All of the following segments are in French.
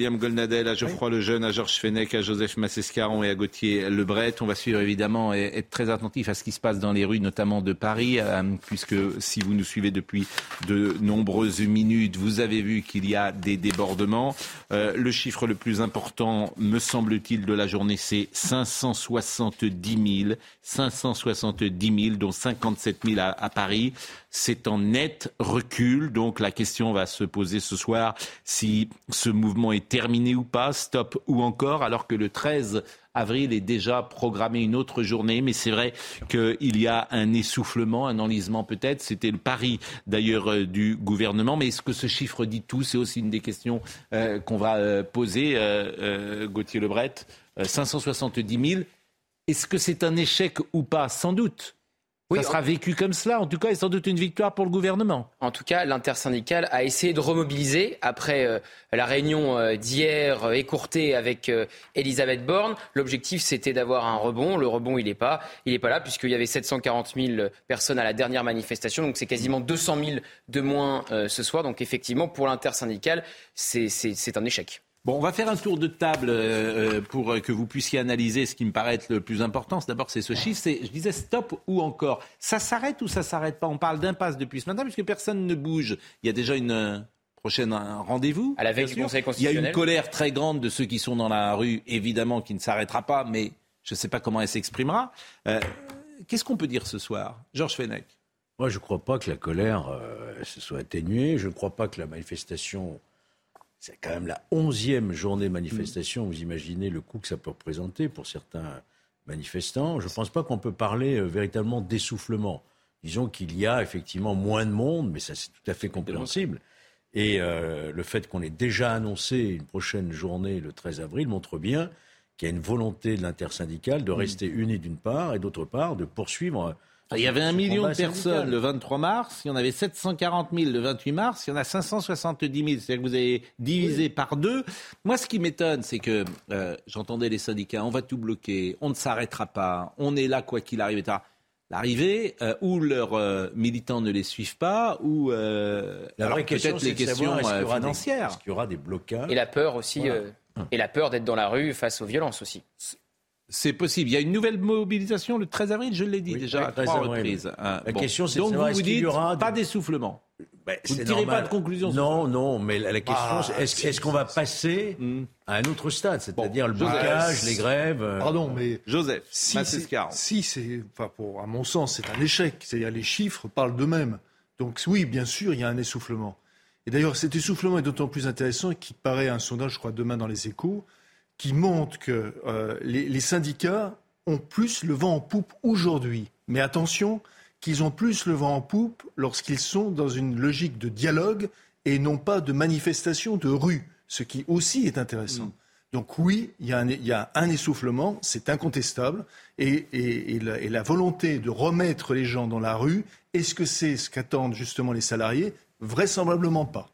William Golnadel, à Geoffroy Lejeune, à Georges Fenech, à Joseph Massescaron et à Gauthier Lebret. On va suivre évidemment et être très attentif à ce qui se passe dans les rues, notamment de Paris, euh, puisque si vous nous suivez depuis de nombreuses minutes, vous avez vu qu'il y a des débordements. Euh, le chiffre le plus important, me semble-t-il, de la journée, c'est 570 000. 570 000, dont 57 000 à, à Paris. C'est en net recul. Donc la question va se poser ce soir si ce mouvement est terminé ou pas, stop ou encore, alors que le 13 avril est déjà programmé une autre journée, mais c'est vrai qu'il y a un essoufflement, un enlisement peut-être. C'était le pari d'ailleurs euh, du gouvernement. Mais est-ce que ce chiffre dit tout? C'est aussi une des questions euh, qu'on va euh, poser, Gauthier Lebret. Euh, 570 000. Est-ce que c'est un échec ou pas? Sans doute. Oui, Ça sera vécu comme cela. En tout cas, et sans doute une victoire pour le gouvernement. En tout cas, l'intersyndicale a essayé de remobiliser après euh, la réunion euh, d'hier euh, écourtée avec Elisabeth Borne. L'objectif, c'était d'avoir un rebond. Le rebond, il n'est pas, il est pas là puisqu'il y avait 740 000 personnes à la dernière manifestation. Donc c'est quasiment 200 000 de moins ce soir. Donc effectivement, pour l'intersyndicale, c'est un échec. Bon, on va faire un tour de table euh, euh, pour euh, que vous puissiez analyser ce qui me paraît être le plus important. D'abord, c'est ce chiffre. C'est, je disais stop ou encore. Ça s'arrête ou ça s'arrête pas? On parle d'impasse depuis ce matin puisque personne ne bouge. Il y a déjà une euh, prochaine rendez-vous. À la veille du. Conseil Il y a constitutionnel. une colère très grande de ceux qui sont dans la rue, évidemment, qui ne s'arrêtera pas, mais je ne sais pas comment elle s'exprimera. Euh, qu'est-ce qu'on peut dire ce soir? Georges Fenech. Moi, je ne crois pas que la colère euh, se soit atténuée. Je ne crois pas que la manifestation. C'est quand même la onzième journée de manifestation. Vous imaginez le coût que ça peut représenter pour certains manifestants. Je ne pense pas qu'on peut parler euh, véritablement d'essoufflement. Disons qu'il y a effectivement moins de monde, mais ça c'est tout à fait compréhensible. Et euh, le fait qu'on ait déjà annoncé une prochaine journée le 13 avril montre bien qu'il y a une volonté de l'intersyndicale de rester unie d'une part et d'autre part de poursuivre. Euh, Il y avait un million de personnes syndical. le 23 mars, il y en avait 740 000 le 28 mars, il y en a 570 000. C'est-à-dire que vous avez divisé par deux. Moi, ce qui m'étonne, c'est que euh, j'entendais les syndicats, on va tout bloquer, on ne s'arrêtera pas, on est là quoi qu'il arrive, etc. L'arrivée, euh, ou leurs euh, militants ne les suivent pas, ou euh, peut-être les questions savoir, financières. Est-ce qu'il y aura des blocages? Et la peur aussi, Voilà. euh, et la peur d'être dans la rue face aux violences aussi. C'est possible. Il y a une nouvelle mobilisation le 13 avril, je l'ai dit Oui, déjà à oui, 13 trois avril. reprises. hein. La question, c'est de Donc savoir, vous y dites aura pas des- d'essoufflement. Ben, Vous ne tirez pas de conclusion. Non, non, mais la, la question, Ah, c'est est-ce qu'on va passer Hmm. à un autre stade, c'est-à-dire le Joseph. blocage, les grèves euh, Pardon, mais Joseph, si c'est, si c'est, enfin pour, à mon sens, c'est un échec. C'est-à-dire les chiffres parlent d'eux-mêmes. Donc oui, bien sûr, il y a un essoufflement. Et d'ailleurs, cet essoufflement est d'autant plus intéressant qu'il paraît un sondage, je crois, demain dans les Échos, qui montre que euh, les, les syndicats ont plus le vent en poupe aujourd'hui. Mais attention, qu'ils ont plus le vent en poupe lorsqu'ils sont dans une logique de dialogue et non pas de manifestation de rue, ce qui aussi est intéressant. Donc oui, il y, a un, il y a un essoufflement, c'est incontestable, et, et- et la, et la volonté de remettre les gens dans la rue, est-ce que c'est ce qu'attendent justement les salariés? Vraisemblablement pas.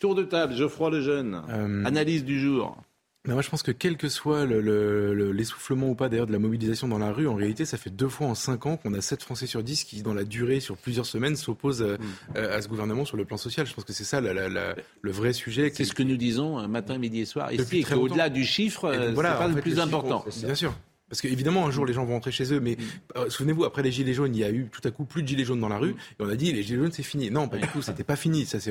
Tour de table, Geoffroy Lejeune. Euh, Analyse du jour. Mais moi, je pense que quel que soit le- le- le- l'essoufflement ou pas d'ailleurs de la mobilisation dans la rue, en réalité, ça fait deux fois en cinq ans qu'on a 7 Français sur 10 qui, dans la durée, sur plusieurs semaines, s'opposent euh, Hmm. euh, à ce gouvernement sur le plan social. Je pense que c'est ça la- la- la- le vrai sujet. C'est ce que nous disons euh, matin, midi et soir. Ici, et longtemps. du chiffre, donc voilà, c'est pas le fait, plus chiffre, important. Bien sûr. Parce qu'évidemment, un jour, les gens vont rentrer chez eux, mais euh, souvenez-vous, après les Gilets jaunes, il y a eu tout à coup plus de Gilets jaunes dans la rue, et on a dit les Gilets jaunes, c'est fini. Non, pas du tout, c'était pas fini. Ça s'est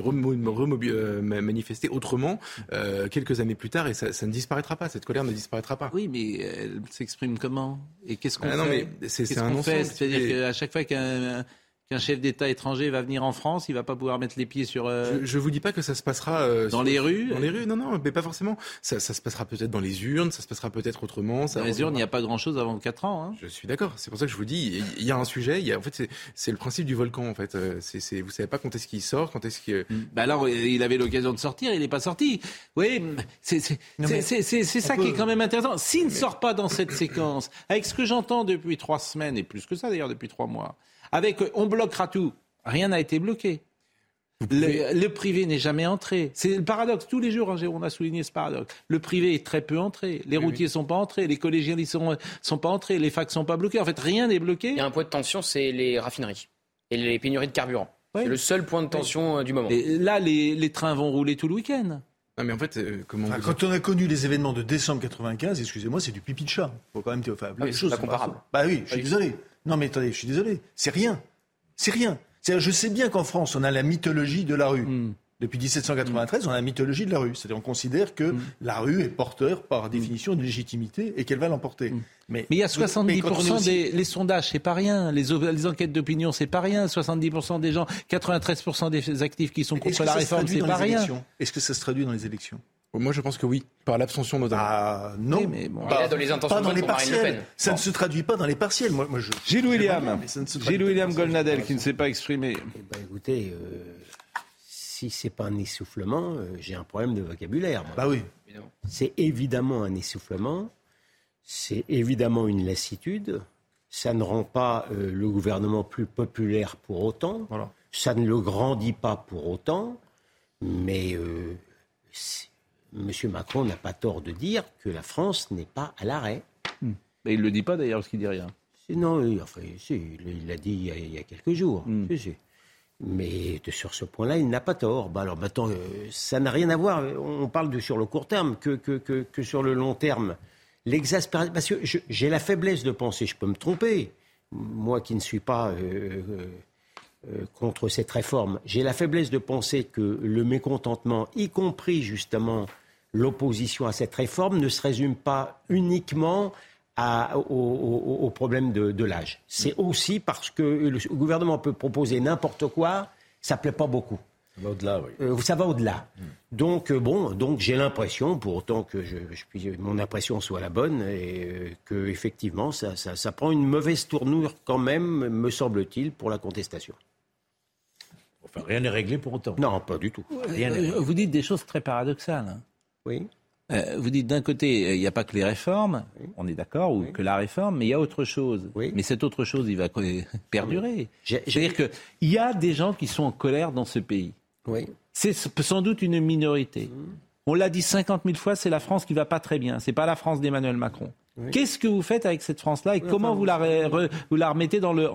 euh, ma- manifesté autrement euh, quelques années plus tard, et ça, ça ne disparaîtra pas. Cette colère ne disparaîtra pas. Oui, mais elle s'exprime comment? Et qu'est-ce qu'on Ah non, fait? mais c'est- un fait? C'est-à-dire qu'à chaque fois qu'un qu'un chef d'État étranger va venir en France, il va pas pouvoir mettre les pieds sur. Euh, je, je vous dis pas que ça se passera euh, dans les rues. Dans les rues, non, non, mais pas forcément. Ça, ça se passera peut-être dans les urnes, ça se passera peut-être autrement. Ça dans les urnes, il n'y a pas grand-chose avant 4 ans. Hein. Je suis d'accord. C'est pour ça que je vous dis, il y a un sujet. Il y a, en fait, c'est le principe du volcan. En fait, euh, c'est, vous savez pas quand est-ce qu'il sort, quand est-ce qu'il. Mm. Bah là, il avait l'occasion de sortir, il n'est pas sorti. Oui, c'est ça qui est quand même intéressant. S'il ne sort pas dans cette séquence, avec ce que j'entends depuis trois semaines et plus que ça d'ailleurs depuis trois mois, avec on bloquera tout. Rien n'a été bloqué. Le, privé n'est jamais entré. C'est le paradoxe. Tous les jours, hein, on a souligné ce paradoxe. Le privé est très peu entré. Les routiers ne sont pas entrés. Les collégiens ne sont, sont pas entrés. Les facs ne sont pas bloqués. En fait, rien n'est bloqué. Il y a un point de tension, c'est les raffineries et les pénuries de carburant. C'est le seul point de tension euh, du moment. Et là, les, trains vont rouler tout le week-end. Non, mais en fait, euh, comment quand on a connu les événements de décembre 95, excusez-moi, c'est du pipi de chat. Faut quand même enfin, ah, choses. Pas comparable. Bah oui, je suis désolé. Non, mais attendez, je suis désolé. C'est rien. C'est rien je sais bien qu'en France, on a la mythologie de la rue. Hmm. Depuis 1793, on a la mythologie de la rue. C'est-à-dire qu'on considère que hmm. la rue est porteur, par hmm. définition, de légitimité et qu'elle va l'emporter. Mais, il y a 70% des les sondages, c'est pas rien. Les, les enquêtes d'opinion, c'est pas rien. 70% des gens, 93% des actifs qui sont contre la réforme, c'est pas rien. Est-ce que ça se traduit dans les élections? Moi, je pense que oui, par l'abstention notamment. Ah, non, mais bon, pas, dans les intentions pas dans les partiels. Ça ne se traduit pas dans les partiels. Moi, moi je, Gilles William, Gilles William Golnadel, qui ne s'est pas exprimé. Eh ben, écoutez, euh, si c'est pas un essoufflement, euh, j'ai un problème de vocabulaire. Bah oui. C'est évidemment un essoufflement. C'est évidemment une lassitude. Ça ne rend pas euh, le gouvernement plus populaire pour autant. Voilà. Ça ne le grandit pas pour autant. Mais M. Macron n'a pas tort de dire que la France n'est pas à l'arrêt. Hmm. il ne le dit pas d'ailleurs, parce qu'il dit rien. Non, enfin, il l'a dit il y, a, quelques jours. Hmm. Mais sur ce point-là, il n'a pas tort. Bah alors maintenant, euh, ça n'a rien à voir. On parle de sur le court terme que, que, sur le long terme. L'exaspération. Parce que j'ai la faiblesse de penser, je peux me tromper, moi qui ne suis pas euh, euh, contre cette réforme, j'ai la faiblesse de penser que le mécontentement, y compris justement l'opposition à cette réforme ne se résume pas uniquement au, problème de, l'âge. C'est aussi parce que le gouvernement peut proposer n'importe quoi, ça ne plaît pas beaucoup. Ça va au-delà, oui. Euh, ça va au-delà. Donc, euh, bon, donc j'ai l'impression, pour autant que je, mon impression soit la bonne, et euh, que effectivement, ça, ça, prend une mauvaise tournure quand même, me semble-t-il, pour la contestation. Enfin, rien n'est réglé pour autant. Non, pas du tout. vous dites des choses très paradoxales. Oui. Euh, vous dites d'un côté, il n'y a pas que les réformes, on est d'accord, ou que la réforme, mais il y a autre chose. Mais cette autre chose, il va perdurer. C'est-à-dire qu'il y a des gens qui sont en colère dans ce pays. C'est sans doute une minorité. Mmh. On l'a dit 50 000 fois, c'est la France qui va pas très bien. C'est pas la France d'Emmanuel Macron. Qu'est-ce que vous faites avec cette France-là et comment vous, la vous la remettez dans le...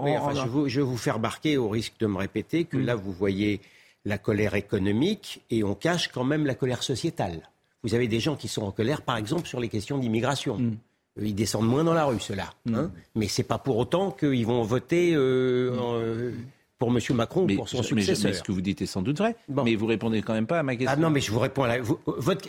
je, vais vous faire remarquer, au risque de me répéter, que mmh. là, vous voyez la colère économique et on cache quand même la colère sociétale. Vous avez des gens qui sont en colère, par exemple, sur les questions d'immigration. Mm. Euh, ils descendent moins dans la rue, ceux-là. Mm. Hein. Mais ce n'est pas pour autant qu'ils vont voter euh, euh, pour M. Macron ou pour son successeur. Mais, ce que vous dites est sans doute vrai. Mais vous répondez quand même pas à ma question. Ah non, mais je vous réponds à la...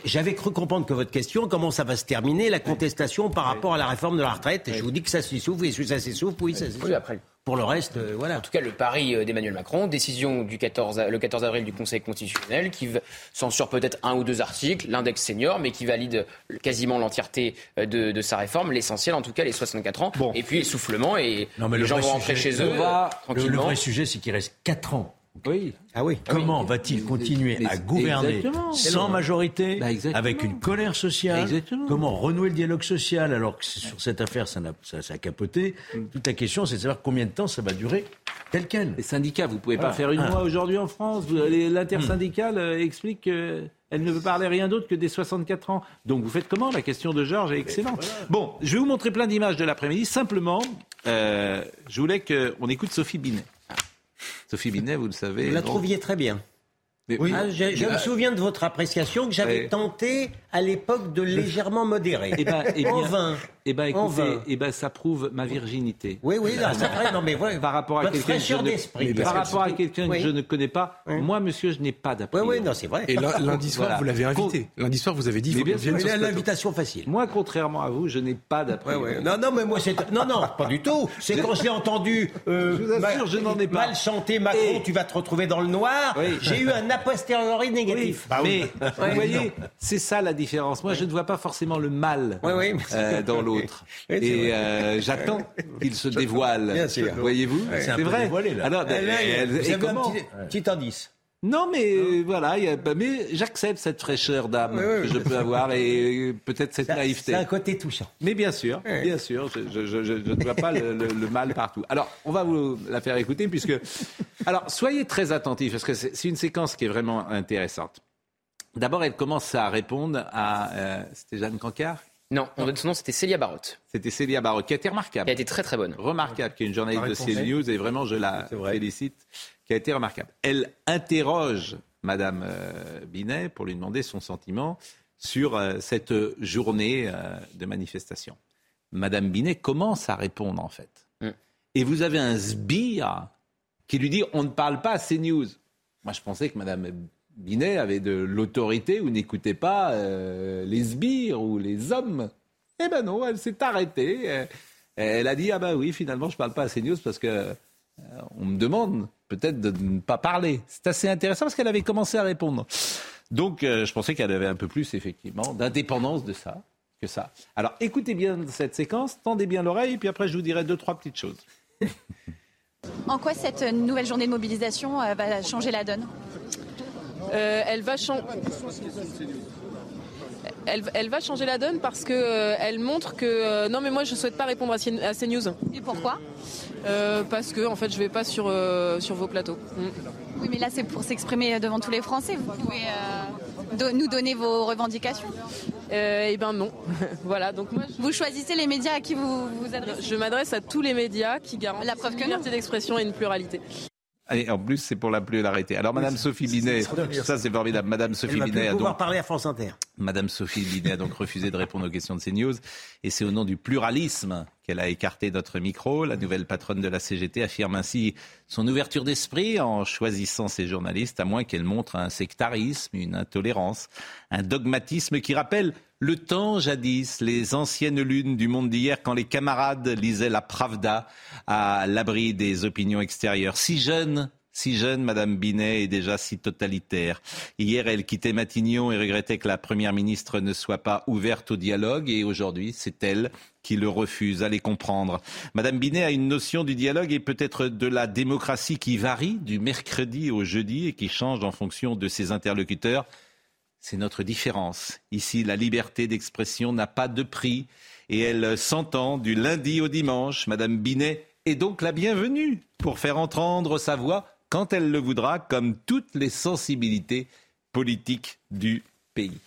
J'avais cru comprendre que votre question, comment ça va se terminer, la contestation par rapport à la réforme de la retraite. Et je vous dis que ça s'essouffle, et ça s'essouffle, oui, ça s'essouffle. après. Pour le reste, euh, voilà. En tout cas, le pari euh, d'Emmanuel Macron, décision du 14, le 14 avril du Conseil constitutionnel, qui censure peut-être un ou deux articles, l'index senior, mais qui valide quasiment l'entièreté euh, de, sa réforme, l'essentiel en tout cas, les 64 ans. Et puis essoufflement, et les gens vont rentrer chez eux. tranquillement. Le, le vrai sujet, c'est qu'il reste 4 ans oui. Ah oui. Comment va-t-il continuer à gouverner sans majorité, bah, avec une colère sociale? Comment renouer le dialogue social alors que sur cette affaire, ça a, ça, a capoté? Mm. Toute la question, c'est de savoir combien de temps ça va durer tel quel. Les syndicats, vous pouvez pas faire une loi aujourd'hui en France? L'intersyndicale euh, explique qu'elle ne veut parler rien d'autre que des 64 ans. Donc vous faites comment? La question de Georges est excellente. Bon, je vais vous montrer plein d'images de l'après-midi. Simplement, euh, je voulais qu'on écoute Sophie Binet. Sophie Binet, vous le savez. Vous la trouviez très bien. Oui. Ah, je, je me souviens de votre appréciation que j'avais Ouais. tenté à l'époque de légèrement modérer. Eh ben, eh en vain. Eh ben, En écoutez, eh ben, ça prouve ma virginité. Oui, oui, là, c'est vrai. Non, mais ouais, Par rapport à quelqu'un que ne- par que rapport à quelqu'un oui. que je ne connais pas, Oui. moi, monsieur, je n'ai pas Oui, d'appréhension. oui, non, c'est vrai. Et lundi soir, Voilà. vous l'avez invité. Lundi soir, vous avez dit, Mais bien sûr, l'invitation facile. Moi, contrairement à vous, je n'ai pas Ouais, d'appréhension. ouais. Non, non, mais moi, c'est. Non, non, pas du tout. C'est quand je l'ai entendu. euh, Je vous assure, mal- je n'en ai pas. Mal chanter Macron, Et- tu vas te retrouver dans le noir. Oui. J'ai eu un a posteriori Oui, négatif. Bah mais oui. vous voyez, c'est ça la différence. Moi, je ne vois pas forcément le mal Oui, oui. euh, dans l'autre. Oui, c'est Et euh, j'attends qu'il se dévoile. Bien sûr. Voyez-vous C'est un peu vrai. dévoilé, là. Alors, Eh, là, elle- vous et avez un comment petit, petit indice. Non, mais euh, voilà, il y a- bah, mais j'accepte cette fraîcheur d'âme Oui, oui, que je peux avoir et euh, peut-être cette Ça- naïveté. C'est un côté touchant. Mais bien sûr, Ouais. bien sûr, je, ne vois pas le, le- le mal partout. Alors, on va vous la faire écouter puisque... Alors, soyez très attentifs parce que c'est c'est une séquence qui est vraiment intéressante. D'abord, elle commence à répondre à... euh, C'était Jeanne Cancard Non, on donne son nom, c'était Célia Barotte, C'était Célia Barraud, qui a été qui remarquable. a été très très bonne. remarquable, qui est une journaliste de. CNews, et vraiment, je la félicite, qui a été remarquable. Elle interroge Madame euh, Binet pour lui demander son sentiment sur euh, cette journée euh, de manifestation. Madame Binet commence à répondre, en fait. Mm. Et vous avez un sbire qui lui dit on ne parle pas à CNews. Moi, je pensais que Madame Binet avait de l'autorité ou n'écoutait pas euh, les sbires ou les hommes. Eh ben non, elle s'est arrêtée. Euh, Elle a dit ah ben oui, finalement, je parle pas à CNews parce que euh, on me demande peut-être de ne pas parler. C'est assez intéressant parce qu'elle avait commencé à répondre. Donc, je pensais qu'elle avait un peu plus, effectivement, d'indépendance de ça que ça. Alors, écoutez bien cette séquence, tendez bien l'oreille, puis après, je vous dirai deux, trois petites choses. En quoi cette nouvelle journée de mobilisation va changer la donne? Euh, elle va changer. Elle, elle va changer la donne parce que euh, elle montre que euh, non mais moi je souhaite pas répondre à, CN à CNews Et pourquoi? Euh, parce que en fait je vais pas sur sur vos plateaux. Mm. Oui, mais là c'est pour s'exprimer devant tous les Français. Vous pouvez do- nous donner vos revendications. Et ben non, voilà donc moi je, Vous choisissez les médias à qui vous vous adressez. je m'adresse à tous les médias qui garantissent La preuve une que liberté d'expression et une pluralité. Allez, en plus, c'est pour la plus l'arrêter. Alors, Madame Sophie Binet, ça c'est formidable. Madame Sophie Binet a pouvoir donc parler à France Inter. Madame Sophie Binet a donc refusé de répondre aux questions de CNews et c'est au nom du pluralisme qu'elle a écarté notre micro. La nouvelle patronne de la CGT affirme ainsi son ouverture d'esprit en choisissant ses journalistes, à moins qu'elle montre un sectarisme, une intolérance, un dogmatisme qui rappelle le temps jadis, les anciennes lunes du monde d'hier quand les camarades lisaient la Pravda à l'abri des opinions extérieures. Si jeune, si jeune, Madame Binet est déjà si totalitaire. Hier, elle quittait Matignon et regrettait que la Première ministre ne soit pas ouverte au dialogue. Et aujourd'hui, c'est elle qui le refuse. Allez comprendre. Madame Binet a une notion du dialogue et peut-être de la démocratie qui varie du mercredi au jeudi et qui change en fonction de ses interlocuteurs. C'est notre différence. Ici, la liberté d'expression n'a pas de prix et elle s'entend du lundi au dimanche. Madame Binet est donc la bienvenue pour faire entendre sa voix quand elle le voudra, comme toutes les sensibilités politiques du pays.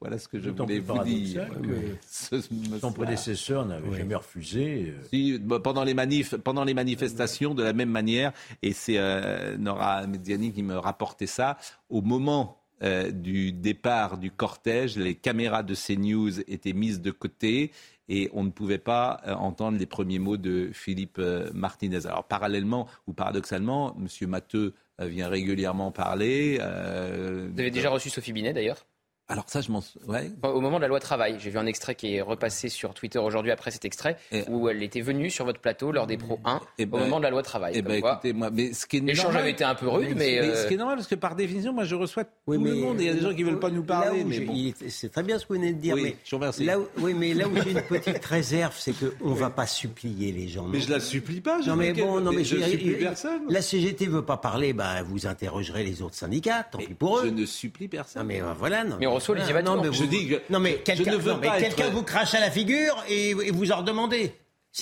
Voilà ce que je voulais vous dire. que Son prédécesseur n'avait jamais refusé. euh, si, bah, pendant les manifs, pendant les manifestations, de la même manière, et c'est euh, Nora Mediani qui me rapportait ça, au moment euh, du départ du cortège, les caméras de CNews étaient mises de côté et on ne pouvait pas euh, entendre les premiers mots de Philippe euh, Martinez. Alors parallèlement ou paradoxalement, M. Matteux vient régulièrement parler. Vous avez déjà reçu Sophie Binet d'ailleurs? Alors ça, je m'en... Ouais. Au moment de la loi travail, j'ai vu un extrait qui est repassé sur Twitter aujourd'hui après cet extrait, Et- où elle était venue sur votre plateau lors des Pro 1 Eh au ben- moment de la loi travail. Eh Comme ben, écoutez, moi, mais ce qui est L'échange normal- avait été un peu rude, mais, mais euh, ce qui est normal, parce que par définition, moi, je reçois Oui, tout le mais- monde. et Il y a des gens qui veulent pas nous parler, Là où mais bon. C'est très bien ce que vous venez de dire, Oui, mais je vous remercie. là où, oui, mais là où j'ai une petite réserve, c'est qu'on ne va pas supplier les gens. Mais je la supplie pas. Je Non mais bon, non mais je supplie personne. La CGT veut pas parler, bah vous interrogerez les autres syndicats, tant pis pour eux. Je ne supplie personne. Non mais euh, voilà. Non, Batour. non, mais Je vous- dis que non mais je veux non, mais quelqu'un vous crache à la figure et, et vous en redemandez.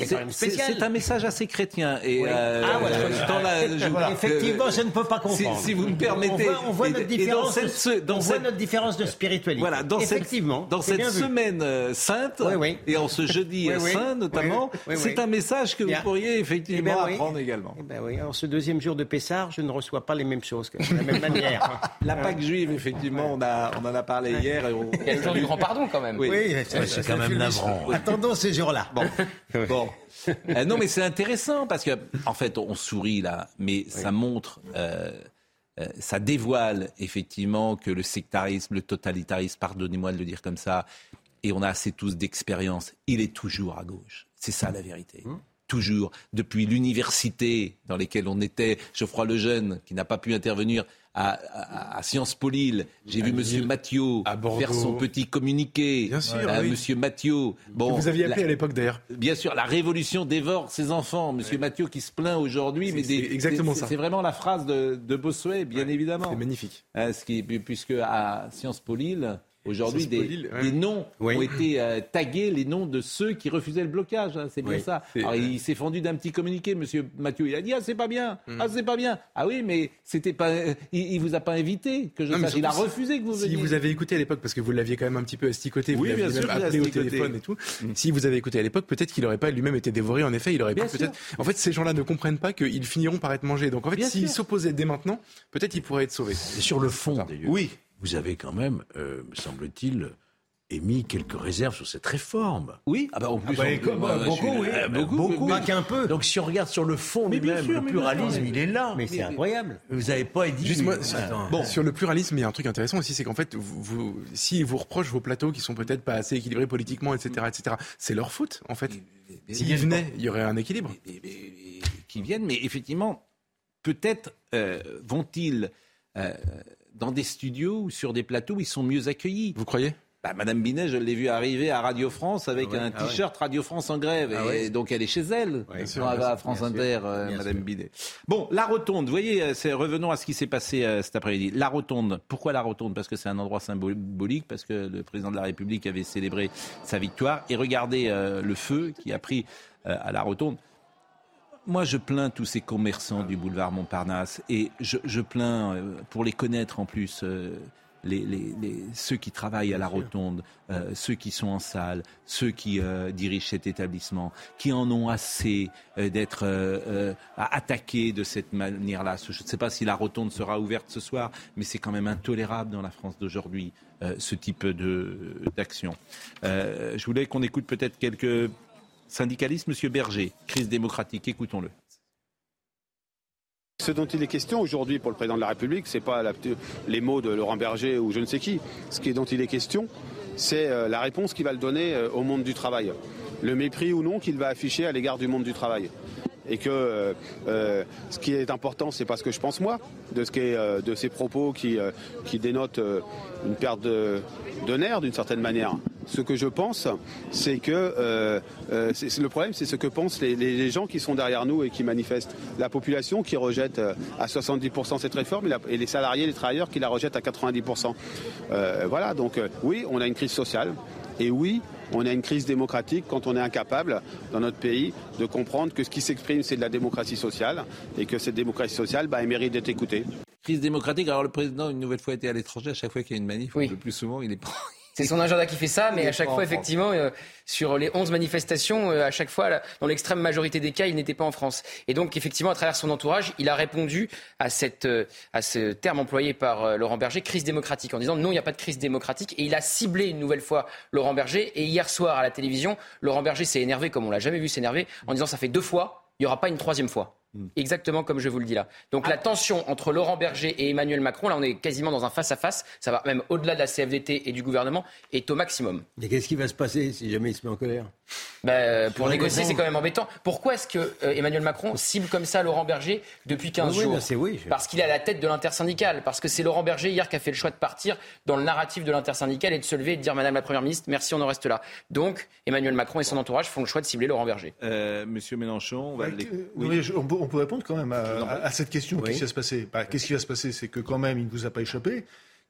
C'est quand même spécial. C'est un message assez chrétien. Et Oui. euh, Ah, voilà. dans la- je- Voilà. Effectivement, je ne peux pas comprendre. Si, vous me permettez. On voit, on voit notre et dans différence, cette dans on voit cette- notre différence de spiritualité. Voilà, dans cette, Effectivement, dans cette bien vu. semaine euh, sainte, Oui, oui. et en ce jeudi Oui, oui. saint notamment, Oui, oui, oui. c'est un message que vous pourriez effectivement Eh ben oui. apprendre également. Eh ben oui, alors ce deuxième jour de Pessard, je ne reçois pas les mêmes choses, que- de la même manière. La Pâque juive, effectivement, on, a, on en a parlé hier. Et on, Il y a le jour du grand pardon quand même. Oui. c'est c'est quand même navrant. Attendons ces jours-là. Bon, bon. Euh, non, mais c'est intéressant parce que, en fait, on sourit là, mais ça montre, euh, euh, ça dévoile effectivement que le sectarisme, le totalitarisme, pardonnez-moi de le dire comme ça, et on a assez tous d'expérience, il est toujours à gauche. C'est ça la vérité. Toujours, depuis l'université dans laquelle on était, Geoffroy Lejeune, qui n'a pas pu intervenir à, à- à Sciences Po Lille, j'ai vu Monsieur Mathieu faire son petit communiqué. Bien sûr, Euh, oui. Monsieur Mathieu. Bon, vous aviez appelé la- à l'époque d'ailleurs. Bien sûr, la révolution dévore ses enfants. Monsieur Mathieu qui se plaint aujourd'hui, mais des- exactement ça. C'est vraiment la phrase de, de Bossuet, bien évidemment. C'est magnifique. Ce qui, puisque à Sciences Po Lille, aujourd'hui, Po des, Lille, ouais. des noms Oui. ont été euh, tagués, les noms de ceux qui refusaient le blocage. hein, c'est bien Oui. ça. Alors, il s'est fendu d'un petit communiqué, Monsieur Mathieu. Il a dit ah c'est pas bien, ah c'est pas bien. Ah oui, mais c'était pas, euh, il, il vous a pas invité que je Non, mais sache. Il a refusé que vous veniez. Si vous avez écouté à l'époque, parce que vous l'aviez quand même un petit peu asticoté, vous Oui, l'aviez sûr, même appelé au téléphone et tout. Si vous avez écouté à l'époque, peut-être qu'il n'aurait pas lui-même été dévoré. En effet, il aurait peut-être. En fait, ces gens-là ne comprennent pas qu'ils finiront par être mangés. Donc en fait, s'ils s'opposaient dès maintenant, peut-être ils pourraient être sauvés. Et sur le fond, Oui. Vous avez quand même, euh, me semble-t-il, émis quelques réserves sur cette réforme. Oui, ah bah, en plus, bah, on- comme, bah, euh, suis- beaucoup, oui. euh, Bah, beaucoup, beaucoup. Pas qu'un peu. Donc si on regarde sur le fond Mais bien lui-même, sûr, le pluralisme, il est là. Mais c'est incroyable. Vous n'avez pas dit... Juste moi, bon, sur le pluralisme, il y a un truc intéressant aussi, c'est qu'en fait, vous, vous, si vous reprochent vos plateaux qui sont peut-être pas assez équilibrés politiquement, etc., etc., c'est leur faute, en fait. S'ils venaient, il y aurait un équilibre. qui viennent, mais effectivement, peut-être euh, vont-ils euh, dans des studios ou sur des plateaux où ils sont mieux accueillis. Vous croyez? Bah, Madame Binet, je l'ai vue arriver à Radio France avec Ah ouais, un ah ouais. t-shirt Radio France en grève. Ah et ouais. donc elle est chez elle, Ouais, quand sûr, elle bien va à France bien sûr, Inter, euh, bien Madame sûr. Binet. Bon, la rotonde, vous voyez, euh, revenons à ce qui s'est passé euh, cet après-midi. La rotonde, pourquoi la rotonde? Parce que c'est un endroit symbolique, parce que le président de la République avait célébré sa victoire. Et regardez euh, le feu qui a pris euh, à la rotonde. Moi, je plains tous ces commerçants du boulevard Montparnasse et je, je plains, euh, pour les connaître en plus, euh, les, les- les- ceux qui travaillent à la rotonde, euh, ceux qui sont en salle, ceux qui euh, dirigent cet établissement, qui en ont assez euh, d'être attaqués de cette manière-là. Je ne sais pas si la rotonde sera ouverte ce soir, mais c'est quand même intolérable dans la France d'aujourd'hui, euh, ce type d'action. Euh, je voulais qu'on écoute peut-être quelques syndicalistes. Monsieur Berger, crise démocratique, écoutons-le. Ce dont il est question aujourd'hui pour le président de la République, c'est pas la- les mots de Laurent Berger ou je ne sais qui. Ce dont il est question, c'est euh, la réponse qu'il va le donner euh, au monde du travail. Le mépris ou non qu'il va afficher à l'égard du monde du travail. Et que euh, ce qui est important, c'est pas ce que je pense moi, de ce qui de ces propos qui, dénotent une perte de nerfs d'une certaine manière. Ce que je pense, c'est que euh, euh, le problème, c'est ce que pensent les, les- les gens qui sont derrière nous et qui manifestent. La population qui rejette euh, à 70% cette réforme et, la- et les salariés, les travailleurs qui la rejettent à 90%. Euh, voilà, donc euh, oui, on a une crise sociale et oui, on a une crise démocratique quand on est incapable dans notre pays de comprendre que ce qui s'exprime, c'est de la démocratie sociale et que cette démocratie sociale, bah, elle mérite d'être écoutée. Crise démocratique. Alors le président, une nouvelle fois, était à l'étranger. À chaque fois qu'il y a une manif, Oui. le plus souvent, il est. C'est son agenda qui fait ça, mais est à chaque fois, effectivement, euh, sur les 11 manifestations, euh, à chaque fois, là, dans l'extrême majorité des cas, il n'était pas en France. Et donc, effectivement, à travers son entourage, il a répondu à, cette, euh, à ce terme employé par euh, Laurent Berger, crise démocratique, en disant non, il n'y a pas de crise démocratique. Et il a ciblé une nouvelle fois Laurent Berger. Et hier soir, à la télévision, Laurent Berger s'est énervé, comme on l'a jamais vu s'énerver, en disant ça fait deux fois, il n'y aura pas une troisième fois. Exactement comme je vous le dis là. Donc la tension entre Laurent Berger et Emmanuel Macron, là on est quasiment dans un face-à-face, ça va même au-delà de la CFDT et du gouvernement, est au maximum. Et qu'est-ce qui va se passer si jamais il se met en colère? Bah, euh, pour négocier, c'est quand même embêtant. Pourquoi est-ce que euh, Emmanuel Macron cible comme ça Laurent Berger depuis 15 Oui, oui, jours oui, je- Parce qu'il est à la tête de l'intersyndicale. Parce que c'est Laurent Berger hier qui a fait le choix de partir dans le narratif de l'intersyndicale et de se lever et de dire Madame la Première ministre, merci, on en reste là. Donc Emmanuel Macron et son entourage font le choix de cibler Laurent Berger. Euh, Monsieur Mélenchon, on va je- on, peut, on peut répondre quand même à, à- à cette question. Oui. Qu'est-ce qui va se passer? Bah, Qu'est-ce qui va se passer? C'est que quand même, il ne vous a pas échappé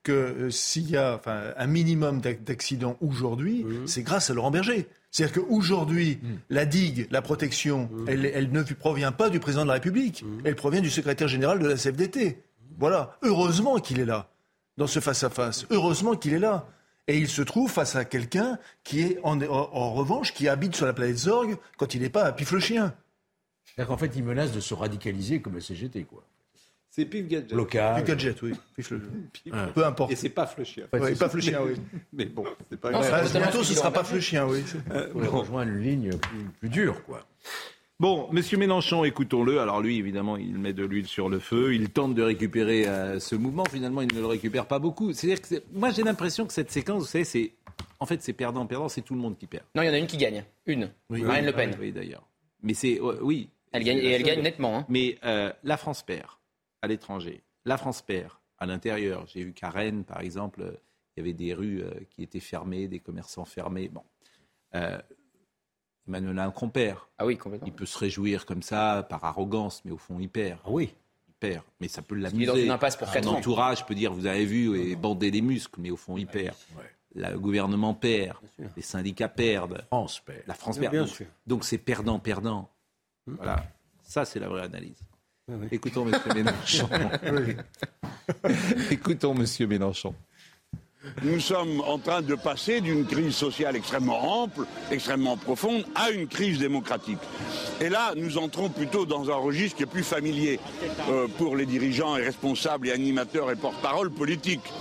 que euh, s'il y a enfin, un minimum d'ac- d'accidents aujourd'hui, c'est grâce à Laurent Berger. C'est-à-dire qu'aujourd'hui, la digue, la protection, elle, elle ne provient pas du président de la République. Elle provient du secrétaire général de la CFDT. Voilà. Heureusement qu'il est là, dans ce face-à-face. Heureusement qu'il est là. Et il se trouve face à quelqu'un qui est, en, en- en revanche, qui habite sur la planète Zorg quand il n'est pas à pif-le-chien. C'est-à-dire qu'en fait, il menace de se radicaliser comme la CGT, quoi. C'est Pif Gadget. Blocage. Du gadget, oui. Pif-le- Ah. Peu importe. Et c'est pas Flechien. Ouais, pas le chien, oui. Mais bon, c'est pas Non, grave. bientôt, ce sera pas le chien, oui. Euh, Il faudrait rejoindre une ligne plus, plus dure, quoi. Bon, Monsieur Mélenchon, écoutons-le. Alors lui, évidemment, il met de l'huile sur le feu. Il tente de récupérer euh, ce mouvement. Finalement, il ne le récupère pas beaucoup. C'est-à-dire que moi, j'ai l'impression que cette séquence, vous savez, c'est en fait, c'est perdant-perdant. C'est tout le monde qui perd. Non, il y en a une qui gagne. Une. Marine Le Pen. Oui, d'ailleurs. Mais c'est euh, oui. Elle gagne, et elle gagne nettement. hein. Mais euh, la France perd à l'étranger. La France perd à l'intérieur. J'ai vu qu'à Rennes, par exemple, euh, il y avait des rues euh, qui étaient fermées, des commerçants fermés. Bon. Euh, Emmanuel Macron perd. Ah oui, complètement. Il peut se réjouir comme ça, par arrogance, mais au fond, il perd. Ah oui. Il perd. Mais ça peut Il est l'amuser. dans une impasse pour Son 4 ans. entourage peut dire, vous avez vu, et bander les muscles, mais au fond, il perd. Le gouvernement perd. Les syndicats perdent. France perd. La France perd. bien Donc- c'est perdant-perdant. Voilà. Ça, c'est la vraie analyse. Écoutons M. Mélenchon. Écoutons M. Mélenchon. Nous sommes en train de passer d'une crise sociale extrêmement ample, extrêmement profonde, à une crise démocratique. Et là, nous entrons plutôt dans un registre qui est plus familier euh, pour les dirigeants et responsables et animateurs et porte-parole politiques.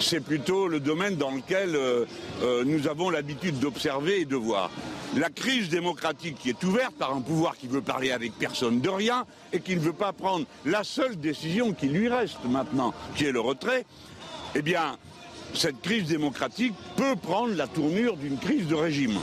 C'est plutôt le domaine dans lequel euh, euh, nous avons l'habitude d'observer et de voir. La crise démocratique qui est ouverte par un pouvoir qui veut parler avec personne de rien et qui ne veut pas prendre la seule décision qui lui reste maintenant, qui est le retrait, eh bien, cette crise démocratique peut prendre la tournure d'une crise de régime.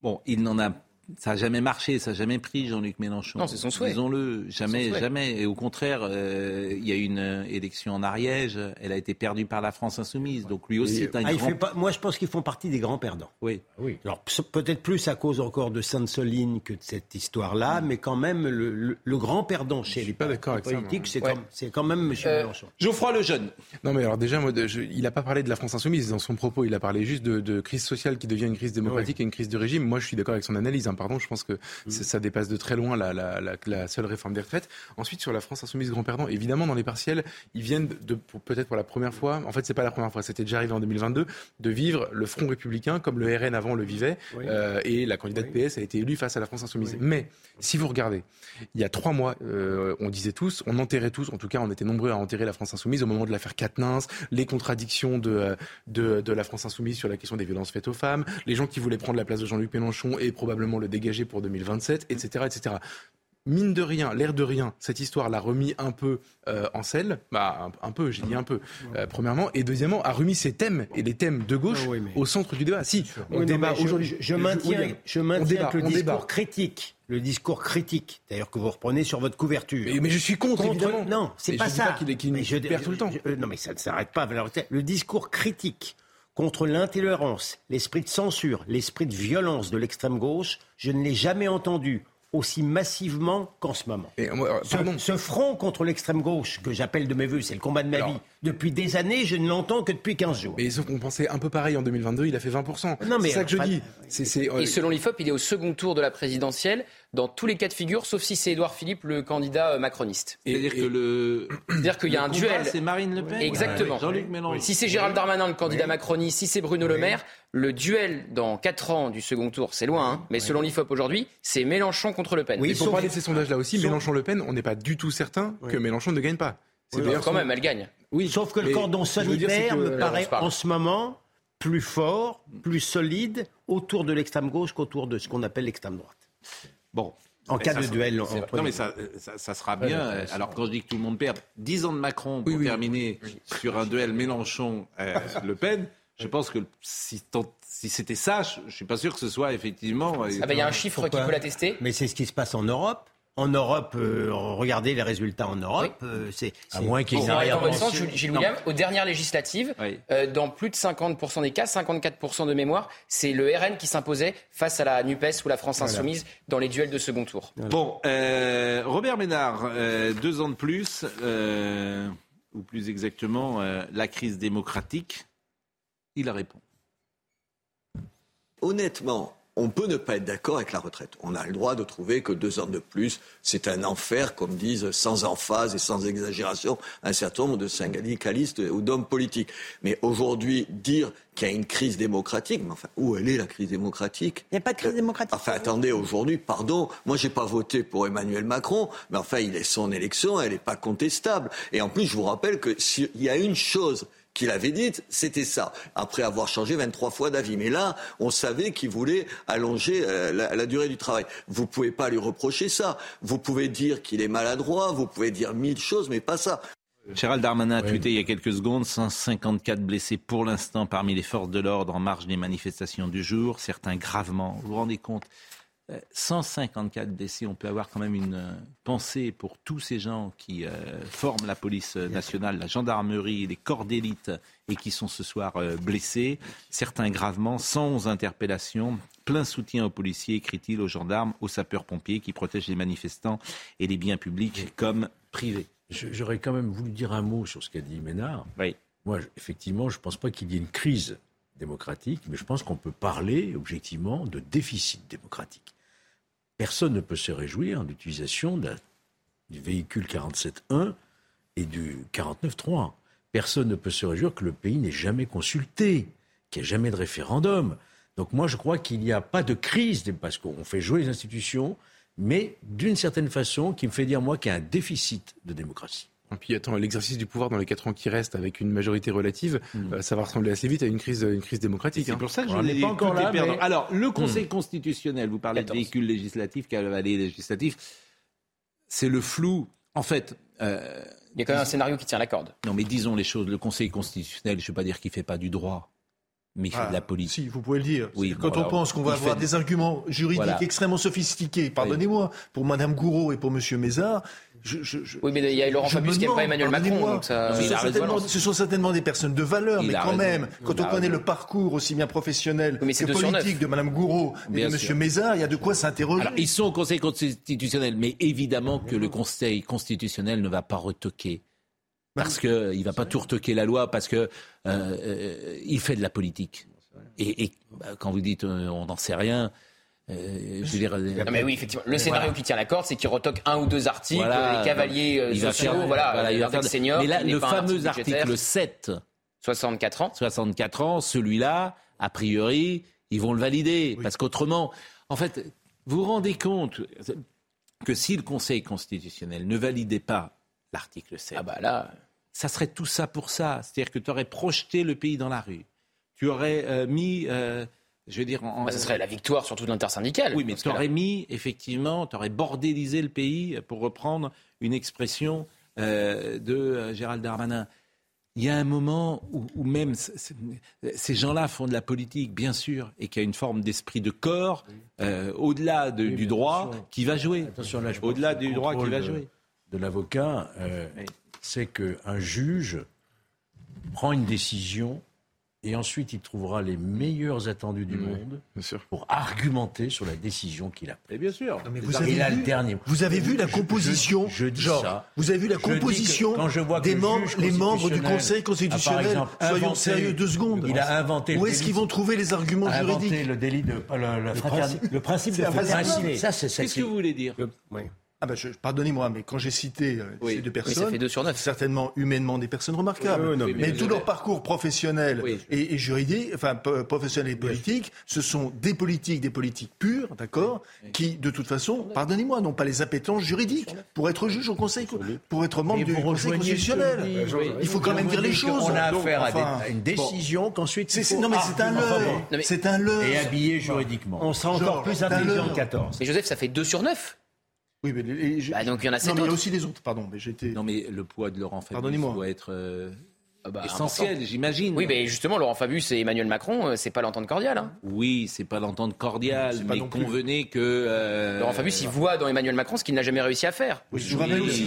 Bon, il n'en a. Ça n'a jamais marché, ça n'a jamais pris Jean-Luc Mélenchon. Non, c'est son souhait. Disons-le, jamais, souhait. jamais. Et au contraire, euh, il y a eu une euh, élection en Ariège, elle a été perdue par la France insoumise. Donc lui aussi est un Ah, il grand. fait pas- moi, je pense qu'ils font partie des grands perdants. Oui. Oui. Alors pe- peut-être plus à cause encore de Sainte-Soline que de cette histoire-là, mais quand même le, le- le grand perdant chez les politiques, c'est Ouais. quand, même M. Euh, Mélenchon. Geoffroy Lejeune. Non, mais alors déjà, moi, de- je- il n'a pas parlé de la France insoumise dans son propos. Il a parlé juste de, de crise sociale qui devient une crise démocratique et une crise de régime. Moi, je suis d'accord avec son analyse. Hein. Pardon, je pense que c'est- ça dépasse de très loin la, la- la- la seule réforme des retraites. Ensuite, sur la France insoumise grand perdant, évidemment, dans les partiels, ils viennent de, peut-être pour la première fois. En fait, c'est pas la première fois. C'était déjà arrivé en 2022 de vivre le Front républicain comme le RN avant le vivait. Euh, et la candidate PS a été élue face à la France insoumise. Mais si vous regardez, il y a trois mois, euh, on disait tous, on enterrait tous, en tout cas, on était nombreux à enterrer la France insoumise au moment de l'affaire Quatennens, les contradictions de, euh, de, de la France insoumise sur la question des violences faites aux femmes, les gens qui voulaient prendre la place de Jean-Luc Mélenchon et probablement le dégager pour 2027, etc., etc. Mine de rien, l'air de rien, cette histoire l'a remis un peu euh, en selle, bah, un, un peu, j'ai dit un peu, euh, premièrement, et deuxièmement, a remis ses thèmes et les thèmes de gauche Ah oui, mais- au centre du débat. Si, on Oui, débat aujourd'hui. Je, je maintiens, je maintiens débat, que le discours débat. critique, le discours critique, d'ailleurs que vous reprenez sur votre couverture. Mais, mais je suis contre, évidemment. Non, c'est pas je dis ça. pas qu'il est- qu'il Mais je- perd tout le temps. euh, non, mais ça ne s'arrête pas. Le discours critique contre l'intolérance, l'esprit de censure, l'esprit de violence de l'extrême gauche, je ne l'ai jamais entendu aussi massivement qu'en ce moment. Et Ce, front contre l'extrême gauche, que j'appelle de mes voeux, c'est le combat de ma Alors- vie. Depuis des années, je ne l'entends que depuis 15 jours. Mais sauf qu'on pensait un peu pareil en 2022, il a fait 20%. Non, mais c'est ça que je dis. C'est, euh, Et selon l'IFOP, il est au second tour de la présidentielle dans tous les cas de figure, sauf si c'est Édouard Philippe, le candidat euh, macroniste. C'est-à-dire que le. C'est-à-dire qu'il y a un combat, duel. C'est Marine Le Pen. Exactement. Ouais, Jean-Luc Mélenchon. Si c'est Gérald Darmanin, le candidat macroniste, si c'est Bruno Le Maire, le duel dans 4 ans du second tour, c'est loin, hein, mais selon l'IFOP aujourd'hui, c'est Mélenchon contre Le Pen. Oui, et pour sauf- parler de ces sondages-là aussi, Mélenchon-Le Pen, on n'est pas du tout certain que Mélenchon ne gagne pas. C'est Oui, quand son- même, elle gagne. Oui, Sauf que le cordon sanitaire me alors, paraît en ce moment plus fort, plus solide autour de l'extrême gauche qu'autour de ce qu'on appelle l'extrême droite. Bon. En Mais cas de sera- duel Non, mais ça, ça, ça sera bien. Alors, quand je dis que tout le monde perd, 10 ans de Macron pour Oui, oui. terminer sur un duel Mélenchon-Le Pen, je pense que si, c'était ça, je ne suis pas sûr que ce soit effectivement. Ah ben, il y a un chiffre Pourquoi qui peut l'attester. Mais c'est ce qui se passe en Europe. En Europe, euh, regardez les résultats en Europe. euh, c'est, À moins qu'il y ait Pour une aller dans votre arrière-pensée. sens, Gilles William, aux dernières législatives, Oui. euh, dans plus de 50% des cas, 54% de mémoire, c'est le RN qui s'imposait face à la NUPES ou la France Insoumise dans les duels de second tour. Bon, euh, Robert Ménard, euh, deux ans de plus. euh, ou plus exactement euh, la crise démocratique Il répond. Honnêtement, on peut ne pas être d'accord avec la retraite. On a le droit de trouver que deux ans de plus, c'est un enfer, comme disent sans emphase et sans exagération un certain nombre de syndicalistes ou d'hommes politiques. Mais aujourd'hui, dire qu'il y a une crise démocratique, mais enfin, où elle est la crise démocratique Il n'y a pas de crise démocratique. Enfin, attendez, aujourd'hui, pardon, moi j'ai pas voté pour Emmanuel Macron, mais enfin, il est son élection, elle n'est pas contestable. Et en plus, je vous rappelle que s'il y a une chose qu'il avait dite, c'était ça, après avoir changé 23 fois d'avis. Mais là, on savait qu'il voulait allonger euh, la, la, durée du travail. Vous pouvez pas lui reprocher ça. Vous pouvez dire qu'il est maladroit, vous pouvez dire mille choses, mais pas ça. Gérald Darmanin a tweeté il y a quelques secondes 154 blessés pour l'instant parmi les forces de l'ordre en marge des manifestations du jour, certains gravement. Vous vous rendez compte 154 blessés, on peut avoir quand même une euh, pensée pour tous ces gens qui euh, forment la police nationale, la gendarmerie, les corps d'élite et qui sont ce soir euh, blessés, certains gravement, sans interpellation. Plein soutien aux policiers, écrit-il, aux gendarmes, aux sapeurs-pompiers qui protègent les manifestants et les biens publics comme privés. J'aurais quand même voulu dire un mot sur ce qu'a dit Ménard. Oui. Moi, effectivement, je ne pense pas qu'il y ait une crise démocratique, mais je pense qu'on peut parler objectivement de déficit démocratique. Personne ne peut se réjouir de l'utilisation du véhicule 47.1 et du 49.3. Personne ne peut se réjouir que le pays n'ait jamais consulté, qu'il n'y ait jamais de référendum. Donc moi, je crois qu'il n'y a pas de crise, parce qu'on fait jouer les institutions, mais d'une certaine façon qui me fait dire, moi, qu'il y a un déficit de démocratie. Et puis attends, l'exercice du pouvoir dans les quatre ans qui restent avec une majorité relative, mm. euh, ça va ressembler assez vite à une crise, une crise démocratique. C'est hein. pour ça que je n'ai pas encore là. Mais... Alors, le Conseil mm. constitutionnel, vous parlez 14. de véhicules législatifs, cavaliers législatifs, c'est le flou. En fait. Euh, il y a quand même un scénario qui tient la corde. Non, mais disons les choses. Le Conseil constitutionnel, je ne veux pas dire qu'il ne fait pas du droit mais il fait de la politique. Si, vous pouvez le dire. Oui, Quand on pense qu'on va avoir des arguments juridiques extrêmement sophistiqués, pardonnez-moi, pour Mme Gouraud et pour M. Mézard, je, je, je, oui, mais il y a Laurent Fabius qui n'est pas Emmanuel Macron. Donc ça... ce, sont ce, sont certainement des personnes de valeur, mais quand même, quand on connaît le parcours aussi bien professionnel oui, que politique de Mme Gouraud et bien de M. Mézard, il y a de quoi s'interroger. ils sont au Conseil constitutionnel, mais évidemment que le Conseil constitutionnel ne va pas retoquer parce qu'il ne va pas tout retoquer la loi, parce qu'il euh, euh, il fait de la politique. Et, et bah, quand vous dites euh, on n'en sait rien, euh, je veux dire, non, mais oui, effectivement. Le scénario voilà. qui tient la corde, c'est qu'il retoque un ou deux articles, voilà, les cavaliers euh, sociaux, faire, voilà, voilà, il va faire senior. Mais là, le fameux article 7, 64 ans, 64 ans, celui-là, a priori, ils vont le valider, oui. parce qu'autrement, en fait, vous vous rendez compte que si le Conseil constitutionnel ne validait pas l'article 7, ah bah là, ça serait tout ça pour ça. C'est-à-dire que tu aurais projeté le pays dans la rue. Tu aurais euh, mis. Euh, je veux dire, en, bah, ce serait la victoire surtout de l'intersyndicale. Oui, mais tu aurais mis, effectivement, tu aurais bordélisé le pays, pour reprendre une expression euh, de euh, Gérald Darmanin. Il y a un moment où, où même ces gens-là font de la politique, bien sûr, et qu'il y a une forme d'esprit de corps, euh, au-delà de, oui, du droit, qui va jouer. Au-delà du droit qui va jouer. De, l'avocat, euh, c'est qu'un juge prend une décision et ensuite il trouvera les meilleurs attendus du mmh, monde pour argumenter sur la décision qu'il a prise. bien sûr. Non, mais vous, avez vu, le dernier. vous avez vu la composition je, je, dis genre, ça. Vous avez vu la composition quand je vois des membres, les membres du Conseil constitutionnel. Exemple, Soyons inventé, sérieux deux secondes. Il a inventé. Où est-ce qu'ils vont trouver les arguments a juridiques inventé le délit de le, le, le principe, le principe de fraternité. Ça, c'est Qu'est-ce que vous voulez dire? oui. Ah ben pardonnez-moi, mais quand j'ai cité euh, oui. ces deux personnes, oui, ça fait deux sur neuf. certainement humainement des personnes remarquables. Oui, non, mais, mais tout leur parcours professionnel et, et, juridique, enfin professionnel et politique, ce sont des politiques, des politiques pures, d'accord, qui de toute façon, pardonnez-moi, n'ont pas les appétences juridiques pour être juge au Conseil, pour être membre du Conseil constitutionnel. Il faut quand même dire les choses. On a affaire à une décision qu'ensuite. Non mais c'est un leurre. C'est un leurre. Et habillé juridiquement. On sera encore plus intelligent que 14. Mais Joseph, ça fait deux sur neuf. Oui, mais les, je... bah, donc il y en a sept non, mais il y a aussi les autres, pardon. Mais j'étais. Non, mais le poids de Laurent Fabius doit être euh, ah bah, essentiel, j'imagine. Oui, mais justement, Laurent Fabius et Emmanuel Macron, euh, c'est pas l'entente cordiale. Hein. Oui, c'est pas l'entente cordiale, mais convenez que. Euh... Laurent Fabius, il voit dans Emmanuel Macron ce qu'il n'a jamais réussi à faire. Oui, je rappelle aussi.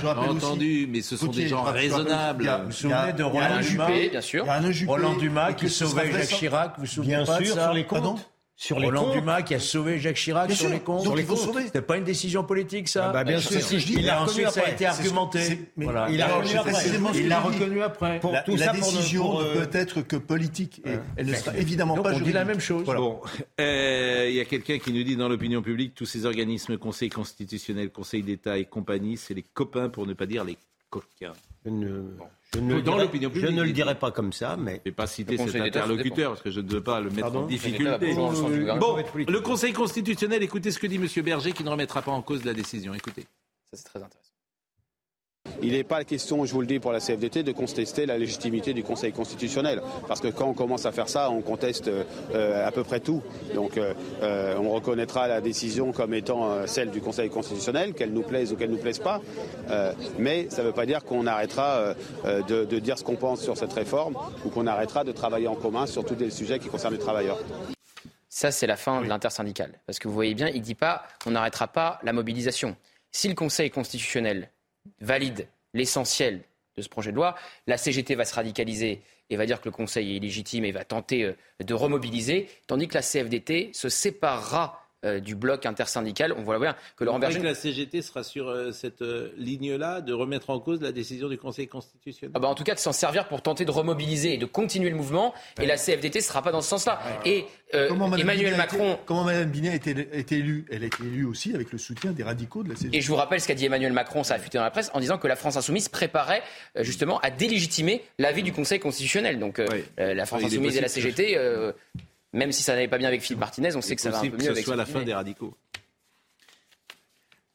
J'ai entendu, mais ce sont des gens raisonnables. Vous vous souvenez de Roland Juppé, bien sûr. Roland Dumas qui sauvait Jacques Chirac, vous vous souvenez Bien sûr, sur les comptes. Sur les Roland comptes. Dumas qui a sauvé Jacques Chirac Bien sur sûr. les comptes. Donc, il faut sauver. C'était pas une décision politique, ça Ah bah, bien C'est sûr. que je dis. Il Il l'a a reconnu ensuite, ça a après. été argumenté. Voilà. Il a reconnu après. précisément ce que Il l'a reconnu après. La, Tout la ça pour ne- décision pour, ne peut être que politique et elle ne sera évidemment Donc, pas on dit juridique. la même chose. Voilà. Bon, euh, il y a quelqu'un qui nous dit dans l'opinion publique, tous ces organismes, Conseil constitutionnel, Conseil d'État et compagnie, c'est les copains pour ne pas dire les coquins. Ne, je ne le Dans dirai- l'opinion je publique, ne le il dirai pas comme ça, mais Je ne vais pas citer cet interlocuteur parce que je ne veux pas le mettre Pardon en difficulté. Bon, le Conseil constitutionnel, écoutez ce que dit M. Berger qui ne remettra pas en cause la décision. Écoutez. Ça, c'est très intéressant. Il n'est pas question, je vous le dis pour la CFDT, de contester la légitimité du Conseil constitutionnel. Parce que quand on commence à faire ça, on conteste euh, à peu près tout. Donc euh, euh, on reconnaîtra la décision comme étant celle du Conseil constitutionnel, qu'elle nous plaise ou qu'elle ne nous plaise pas. Mais ça ne veut pas dire qu'on arrêtera de, dire ce qu'on pense sur cette réforme ou qu'on arrêtera de travailler en commun sur tous les sujets qui concernent les travailleurs. Ça, c'est la fin de l'intersyndicale. Parce que vous voyez bien, il ne dit pas on n'arrêtera pas la mobilisation. Si le Conseil constitutionnel valide l'essentiel de ce projet de loi, la CGT va se radicaliser et va dire que le Conseil est illégitime et va tenter euh, de remobiliser, tandis que la CFDT se séparera euh, du bloc intersyndical. On voit bien que Laurent Berger... que la CGT sera sur euh, cette euh, ligne-là de remettre en cause la décision du Conseil constitutionnel Ah bah en tout cas, de s'en servir pour tenter de remobiliser et de continuer le mouvement. Et la CFDT ne sera pas dans ce sens-là. Et euh, Comment Madame Emmanuel Binet a été- Macron... comment Mme Binet a été, a été élue? Elle a été élue aussi avec le soutien des radicaux de la CGT. Et je vous rappelle ce qu'a dit Emmanuel Macron, ça a fuité dans la presse, en disant que la France insoumise préparait euh, justement à délégitimer l'avis du Conseil constitutionnel. Donc euh, euh, la France insoumise et la CGT, euh, même si ça n'allait pas bien avec Philippe Martinez, on sait que ça va un peu mieux que ce avec soit la fin des radicaux.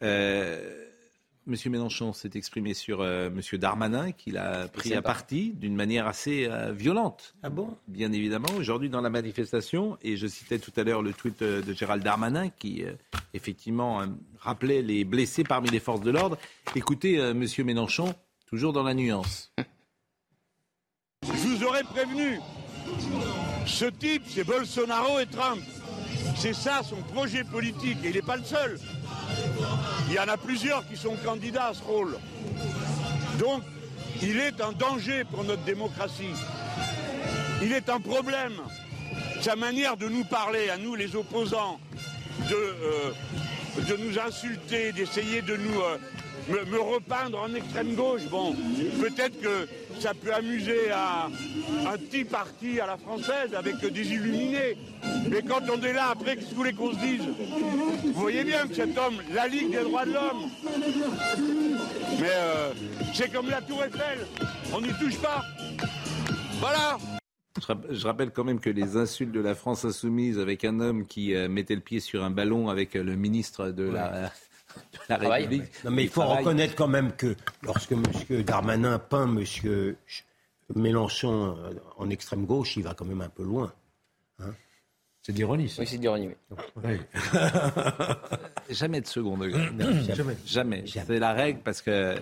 Euh, Monsieur Mélenchon s'est exprimé sur euh, Monsieur Darmanin, qu'il a pris à pas. partie d'une manière assez euh, violente. Ah bon? Bien évidemment, aujourd'hui dans la manifestation, et je citais tout à l'heure le tweet euh, de Gérald Darmanin qui euh, effectivement euh, rappelait les blessés parmi les forces de l'ordre. Écoutez, euh, Monsieur Mélenchon, toujours dans la nuance. Je vous aurais prévenu. Ce type, c'est Bolsonaro et Trump. C'est ça son projet politique et il n'est pas le seul. Il y en a plusieurs qui sont candidats à ce rôle. Donc, il est un danger pour notre démocratie. Il est un problème. Sa manière de nous parler, à nous les opposants, de, euh, de nous insulter, d'essayer de nous euh, me, me repeindre en extrême gauche, bon, peut-être que ça peut amuser un, un petit parti à la française avec des illuminés. Mais quand on est là, après, qu'est-ce que vous voulez qu'on se dise? Vous voyez bien que cet homme, la Ligue des droits de l'homme, mais euh, c'est comme la Tour Eiffel, on n'y touche pas. Voilà. Je rappelle quand même que les insultes de la France insoumise avec un homme qui euh, mettait le pied sur un ballon avec euh, le ministre de la, de la Travail. République. Non, mais il faut Travail. reconnaître quand même que lorsque M. Darmanin peint M. Mélenchon euh, en extrême gauche, il va quand même un peu loin. C'est d'ironie, ça. Oui, c'est d'ironie. oui. Jamais de second degré. jamais. Jamais. C'est la règle parce que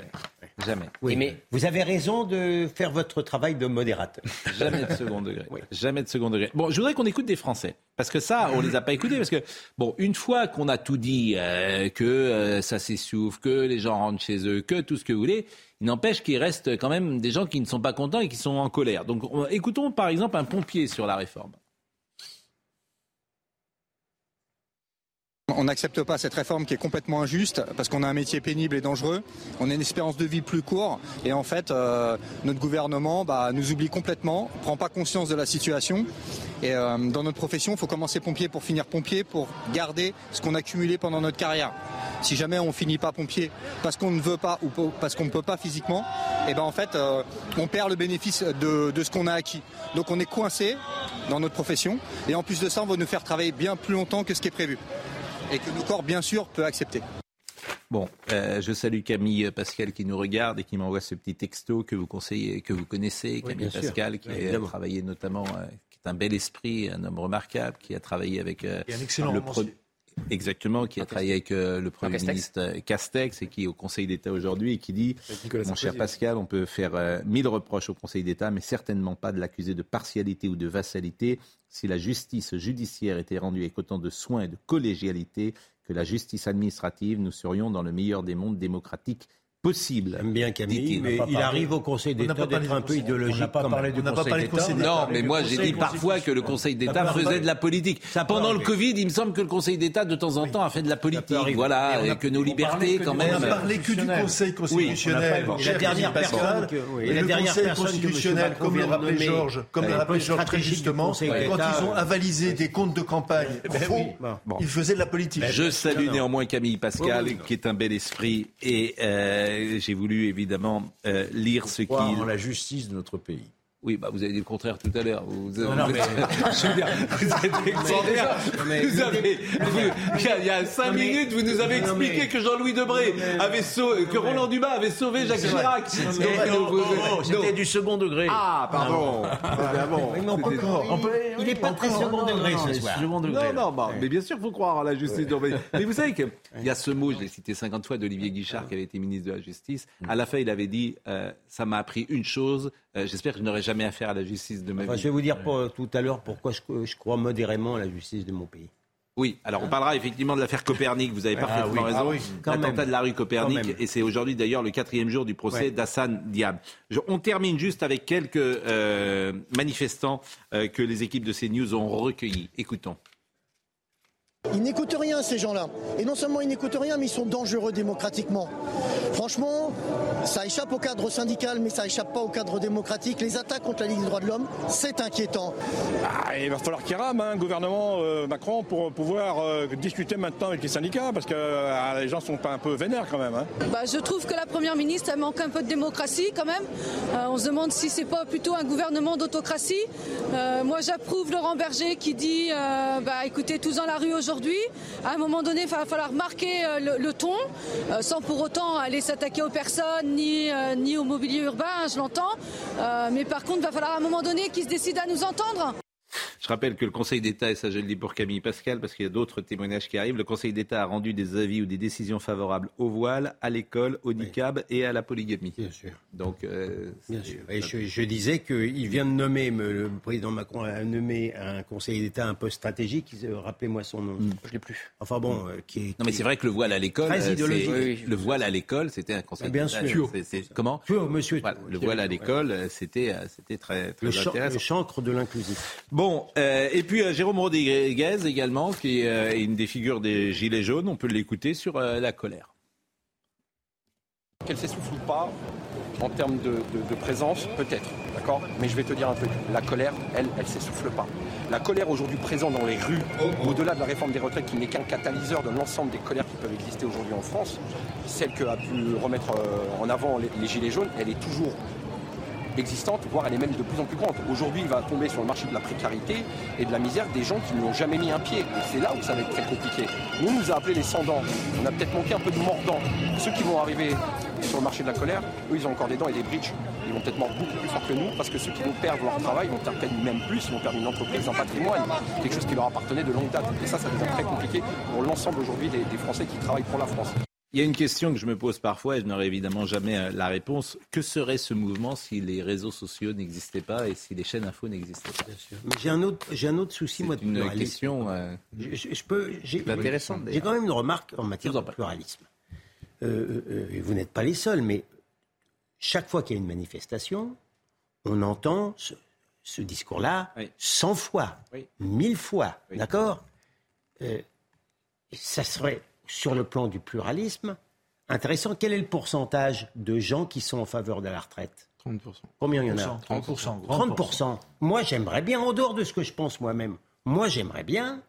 jamais. Oui, mais- Vous avez raison de faire votre travail de modérateur. Jamais de second degré. Jamais de second degré. Bon, je voudrais qu'on écoute des Français. Parce que ça, on les a pas écoutés. Parce que, bon, une fois qu'on a tout dit, euh, que euh, ça s'essouffle, que les gens rentrent chez eux, que tout ce que vous voulez, il n'empêche qu'il reste quand même des gens qui ne sont pas contents et qui sont en colère. Donc, on- écoutons par exemple un pompier sur la réforme. On n'accepte pas cette réforme qui est complètement injuste parce qu'on a un métier pénible et dangereux. On a une espérance de vie plus courte et en fait, euh, notre gouvernement bah, nous oublie complètement, prend pas conscience de la situation. Et euh, dans notre profession, il faut commencer pompier pour finir pompier, pour garder ce qu'on a cumulé pendant notre carrière. Si jamais on finit pas pompier parce qu'on ne veut pas ou parce qu'on ne peut pas physiquement, et ben en fait, euh, on perd le bénéfice de, de ce qu'on a acquis. Donc on est coincé dans notre profession et en plus de ça, on va nous faire travailler bien plus longtemps que ce qui est prévu et que le corps, bien sûr, peut accepter. Bon, euh, je salue Camille Pascal qui nous regarde et qui m'envoie ce petit texto que vous conseillez, que vous connaissez, Camille sûr. Pascal, qui Oui, a travaillé notamment, euh, qui est un bel esprit, un homme remarquable, qui a travaillé avec euh, Et un excellent le romancier. Exactement, qui a travaillé avec euh, le Premier Castex. ministre euh, Castex et qui est au Conseil d'État aujourd'hui et qui dit Nicolas Mon cher. Pascal, on peut faire euh, mille reproches au Conseil d'État, mais certainement pas de l'accuser de partialité ou de vassalité. Si la justice judiciaire était rendue avec autant de soin et de collégialité que la justice administrative, nous serions dans le meilleur des mondes démocratiques possible. J'aime bien Camille, mais il arrive au Conseil d'État d'être un peu idéologique. on n'a pas parlé du On n'a pas Conseil parlé de d'État. Conseil d'État. Non, mais moi j'ai dit parfois que le Conseil d'État faisait de la politique. Pendant le. Covid, il me semble que le Conseil d'État de temps en temps a fait de la politique. Voilà, et que nos libertés quand même. On n'a parlé que du. Conseil constitutionnel. la dernière Pascal. personne le Conseil constitutionnel, comme le rappelait Georges, comme le euh, rappelait Georges très justement, quand ils ont euh, avalisé des comptes de campagne faux, Bon. ils faisaient de la politique. Je salue néanmoins Camille Pascal, qui est un bel esprit, et euh, j'ai voulu évidemment euh, lire ce qu'il. en la justice de notre pays. Oui, bah vous avez dit le contraire tout à l'heure. Vous, Non, non, vous- mais- je veux dire, vous êtes extraordinaire. mais- Vous avez- vous- il y a- il y a cinq Non, mais- minutes, vous nous avez Non, mais- expliqué que Jean-Louis Debré avait sauvé, que Roland Dumas avait sauvé Jacques Chirac. Vous- C'était non. du second degré. Ah, pardon. Ah, bon. Il n'est pas très second degré ce soir. Non, non, bah, mais bien sûr, il faut croire en la justice. Non, mais, mais vous savez qu'il y a ce mot, je l'ai cité 50 fois, d'Olivier Guichard, qui avait été ministre de la Justice. À la fin, il avait dit euh, Ça m'a appris une chose, euh, j'espère que je n'aurai jamais affaire à la justice de ma Enfin, vie. je vais vous dire pour- tout à l'heure pourquoi je, je crois modérément à la justice de mon pays. Oui, alors on parlera effectivement de l'affaire Copernic, vous avez parfaitement oui, raison. ah oui. L'attentat de la rue Copernic, et c'est aujourd'hui d'ailleurs le quatrième jour du procès Ouais. d'Hassan Diab. Je- on termine juste avec quelques euh, manifestants euh, que les équipes de CNews ont recueillis. Écoutons. Ils n'écoutent rien, ces gens-là. Et non seulement ils n'écoutent rien, mais ils sont dangereux démocratiquement. Franchement, ça échappe au cadre syndical, mais ça échappe pas au cadre démocratique. Les attaques contre la Ligue des droits de l'homme, c'est inquiétant. Ah, il va falloir qu'il rame, hein, gouvernement euh, Macron, pour pouvoir euh, discuter maintenant avec les syndicats, parce que euh, les gens sont pas un peu vénères quand même. hein. Bah, je trouve que la Première ministre, elle manque un peu de démocratie quand même. Euh, on se demande si c'est pas plutôt un gouvernement d'autocratie. Euh, moi, j'approuve Laurent Berger qui dit euh, bah, écoutez, tous dans la rue aujourd'hui. À un moment donné, il va falloir marquer euh, le, ton, sans pour autant aller s'attaquer aux personnes ni, au mobilier urbain, hein, je l'entends. Mais par contre, il va falloir à un moment donné qu'ils se décident à nous entendre. Je rappelle que le Conseil d'État, et ça je le dis pour Camille Pascal, parce qu'il y a d'autres témoignages qui arrivent, le Conseil d'État a rendu des avis ou des décisions favorables au voile, à l'école, au niqab et à la polygamie. Bien sûr. Donc, euh, Bien sûr. Et je, je disais qu'il vient de nommer, me- le président Macron a nommé un conseiller d'État un poste stratégique. Rappelez-moi son nom. Je l'ai plus. Enfin bon, euh, qui est. Non, mais c'est vrai que le voile à l'école, Très euh, Oui, oui. le voile à l'école, c'était un conseil. Bien d'État. sûr. C'est- c'est- comment Pur, monsieur. Voilà, Le voile à l'école, c'était, c'était très, très Le, chan- intéressant. le chancre de l'inclusif. Bon, euh, et puis euh, Jérôme Rodriguez également, qui euh, est une des figures des Gilets jaunes, on peut l'écouter sur la colère. Qu'elle s'essouffle ou pas, en termes de, présence, peut-être, d'accord? Mais je vais te dire un truc, la colère, elle, elle s'essouffle pas. La colère aujourd'hui présente dans les rues, au-delà de la réforme des retraites, qui n'est qu'un catalyseur de l'ensemble des colères qui peuvent exister aujourd'hui en France, celle que a pu remettre en avant les Gilets jaunes, elle est toujours existante, voire elle est même de plus en plus grande. Aujourd'hui, il va tomber sur le marché de la précarité et de la misère des gens qui n'ont jamais mis un pied. Et c'est là où ça va être très compliqué. Nous, on nous a appelés les sans-dents. On a peut-être manqué un peu de mordants. Ceux qui vont arriver sur le marché de la colère, eux, ils ont encore des dents et des bridges. Ils vont peut-être mordre beaucoup plus fort que nous, parce que ceux qui vont perdre leur travail vont perdre même plus, ils vont perdre une entreprise, un patrimoine, quelque chose qui leur appartenait de longue date. Et ça, ça devient très compliqué pour l'ensemble aujourd'hui des Français qui travaillent pour la France. Il y a une question que je me pose parfois et je n'aurai évidemment jamais euh, la réponse. Que serait ce mouvement si les réseaux sociaux n'existaient pas et si les chaînes info n'existaient pas? J'ai un autre, j'ai un autre souci moi de une pluralisme. question, euh, Je, je- je peux, j'ai, J'ai quand même une remarque en matière de pluralisme. Euh, vous n'êtes pas les seuls, mais chaque fois qu'il y a une manifestation, on entend ce, ce discours-là 100 fois, Oui. 1000 fois, d'accord? Ça serait, sur le plan du pluralisme, intéressant. Quel est le pourcentage de gens qui sont en faveur de la retraite 30%. Combien il y en a 30%. 30%. Moi, j'aimerais bien, en dehors de ce que je pense moi-même, moi, j'aimerais bien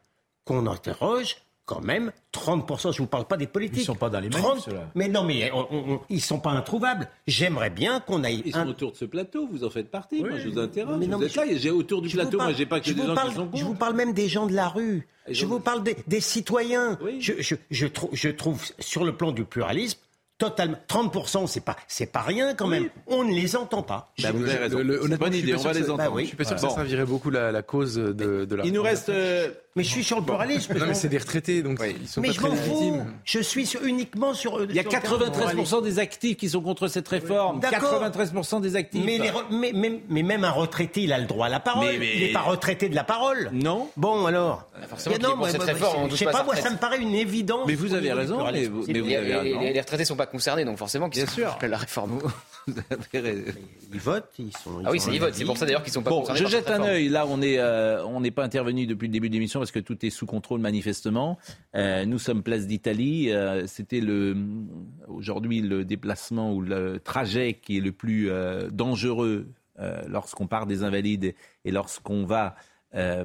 qu'on interroge quand même 30%. Je ne vous parle pas des politiques. Ils sont pas dans les manifs, 30 ceux-là. Mais non, mais on- on- on- ils ne sont pas introuvables. J'aimerais bien qu'on aille... Ils sont autour de ce plateau, vous en faites partie. Moi, je vous interroge. Mais non, vous mais êtes là, et j'ai autour du je vous plateau, parle- moi, j'ai pas que je des gens parle- qui sont Je vous parle même des gens de la rue. Et Je vous parle des, des citoyens. Je, je- je trou- je trouve, sur le plan du pluralisme, totalement... 30%, c'est pas, c'est pas rien quand même. On ne les entend pas. Bah, vous avez raison. Le- le- C'est une honnêtement, bonne je idée, on va les entendre. Bah oui. Je suis pas sûr que Bon. ça servirait beaucoup la, la cause de, de la. Il nous reste euh, Mais je suis sur le pluralisme. Non, mais c'est des retraités, donc ils sont mais pas je très m'en fous. légitimes. Je suis sur- uniquement sur. Il y a 93% des actifs qui sont contre cette réforme. D'accord. 93% des actifs. Mais, les re- mais, mais- mais même un retraité, il a le droit à la parole. Mais- mais- Il n'est pas retraité de la parole. Non. Bon, alors. forcément Mais qu'il est pour moi, cette moi, réforme, je sais pas moi, ça me paraît une évidence. Mais vous avez raison, pluralisme. mais vous- C'est mais tout. vous Les, avez les- raison. les- les retraités sont pas concernés, donc forcément qu'ils sûr. la réforme. Ils votent, ils sont. Ah oui, c'est ils votent. C'est pour ça d'ailleurs qu'ils sont pas Bon, concernés. je jette un œil. Là, on est, euh, on n'est pas intervenu depuis le début de l'émission parce que tout est sous contrôle manifestement? Euh, nous sommes place d'Italie. Euh, C'était aujourd'hui le déplacement ou le trajet qui est le plus euh, dangereux lorsqu'on part des Invalides et lorsqu'on va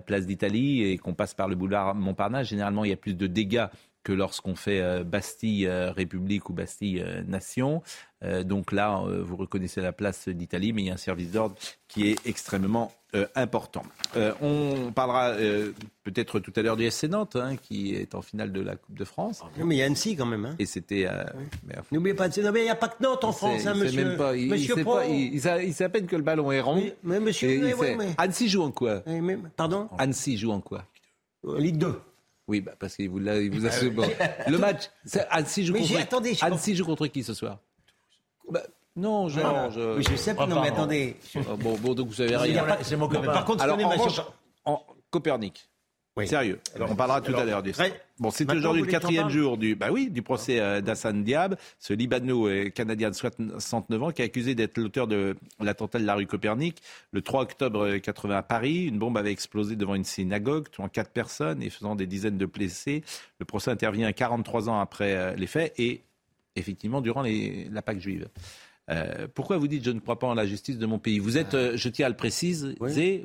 place d'Italie et qu'on passe par le boulevard Montparnasse. Généralement, il y a plus de dégâts que lorsqu'on fait euh, Bastille euh, République ou Bastille euh, Nation. Donc là, vous reconnaissez la place d'Italie, mais il y a un service d'ordre qui est extrêmement important. On parlera peut-être tout à l'heure du SC Nantes, hein, qui est en finale de la Coupe de France. Non, mais il y a Annecy quand même. Hein. Et c'était. mais- N'oubliez pas de. Non, mais il n'y a pas que Nantes en France, hein, monsieur. même pas, il, il monsieur sait Pro. pas, il, il sait, il sait à peine que le ballon est rond. Mais, mais monsieur. Il ouais, mais- Annecy joue en quoi? Eh, mais- Pardon? Annecy joue en quoi? Ligue 2. Oui, bah, parce qu'il vous il vous a bon. Le match, Annecy contre. j'ai- attendez, je Annecy joue contre qui ce soir? Bah, Non, genre. Oui, je sais, non, mais attendez. Ah, Bon, bon, donc vous savez rien. pas- Non, Par contre, je Alors, en ma revanche, en Copernic. Oui. Sérieux. on parlera tout alors, à l'heure du Bon, c'est aujourd'hui le quatrième jour du, bah oui, du procès euh, d'Hassan Diab, ce Libano-canadien de 69 ans qui est accusé d'être l'auteur de l'attentat de la rue Copernic le 3 octobre 80 à Paris. Une bombe avait explosé devant une synagogue, tuant quatre personnes et faisant des dizaines de blessés. Le procès intervient 43 ans après euh, les faits et effectivement durant les- la Pâque juive. Euh, pourquoi vous dites je ne crois pas en la justice de mon pays? Vous êtes, euh, je tiens à le préciser,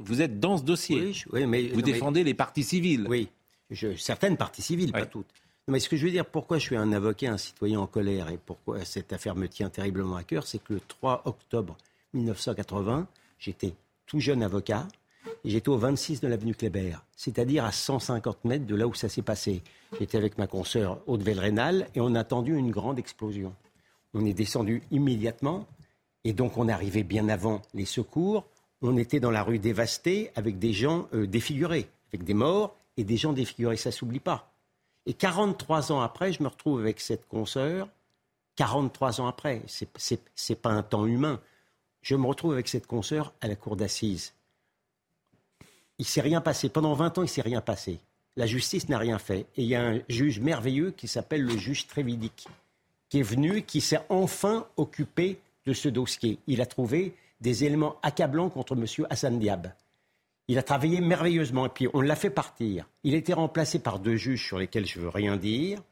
vous êtes dans ce dossier. Oui, je- oui, mais- vous non, mais- défendez les partis civils. Oui, je- certaines parties civiles, pas toutes. Non, mais ce que je veux dire, pourquoi je suis un avocat, un citoyen en colère, et pourquoi cette affaire me tient terriblement à cœur, c'est que le 3 octobre 1980, j'étais tout jeune avocat, et j'étais au 26 de l'avenue Kléber, c'est-à-dire à 150 mètres de là où ça s'est passé. J'étais avec ma consoeur Aude Rénal et on a attendu une grande explosion. On est descendu immédiatement, et donc on arrivé bien avant les secours. On était dans la rue dévastée avec des gens euh, défigurés, avec des morts et des gens défigurés, ça s'oublie pas. Et 43 ans après, je me retrouve avec cette consoeur. 43 ans après, c'est pas un temps humain. Je me retrouve avec cette consoeur à la cour d'assises. Il s'est rien passé. Pendant 20 ans, il s'est rien passé. La justice n'a rien fait. Et il y a un juge merveilleux qui s'appelle le juge Trévidic, qui est venu, qui s'est enfin occupé de ce dossier. Il a trouvé des éléments accablants contre M. Hassan Diab. Il a travaillé merveilleusement et puis on l'a fait partir. Il a été remplacé par deux juges sur lesquels je veux rien dire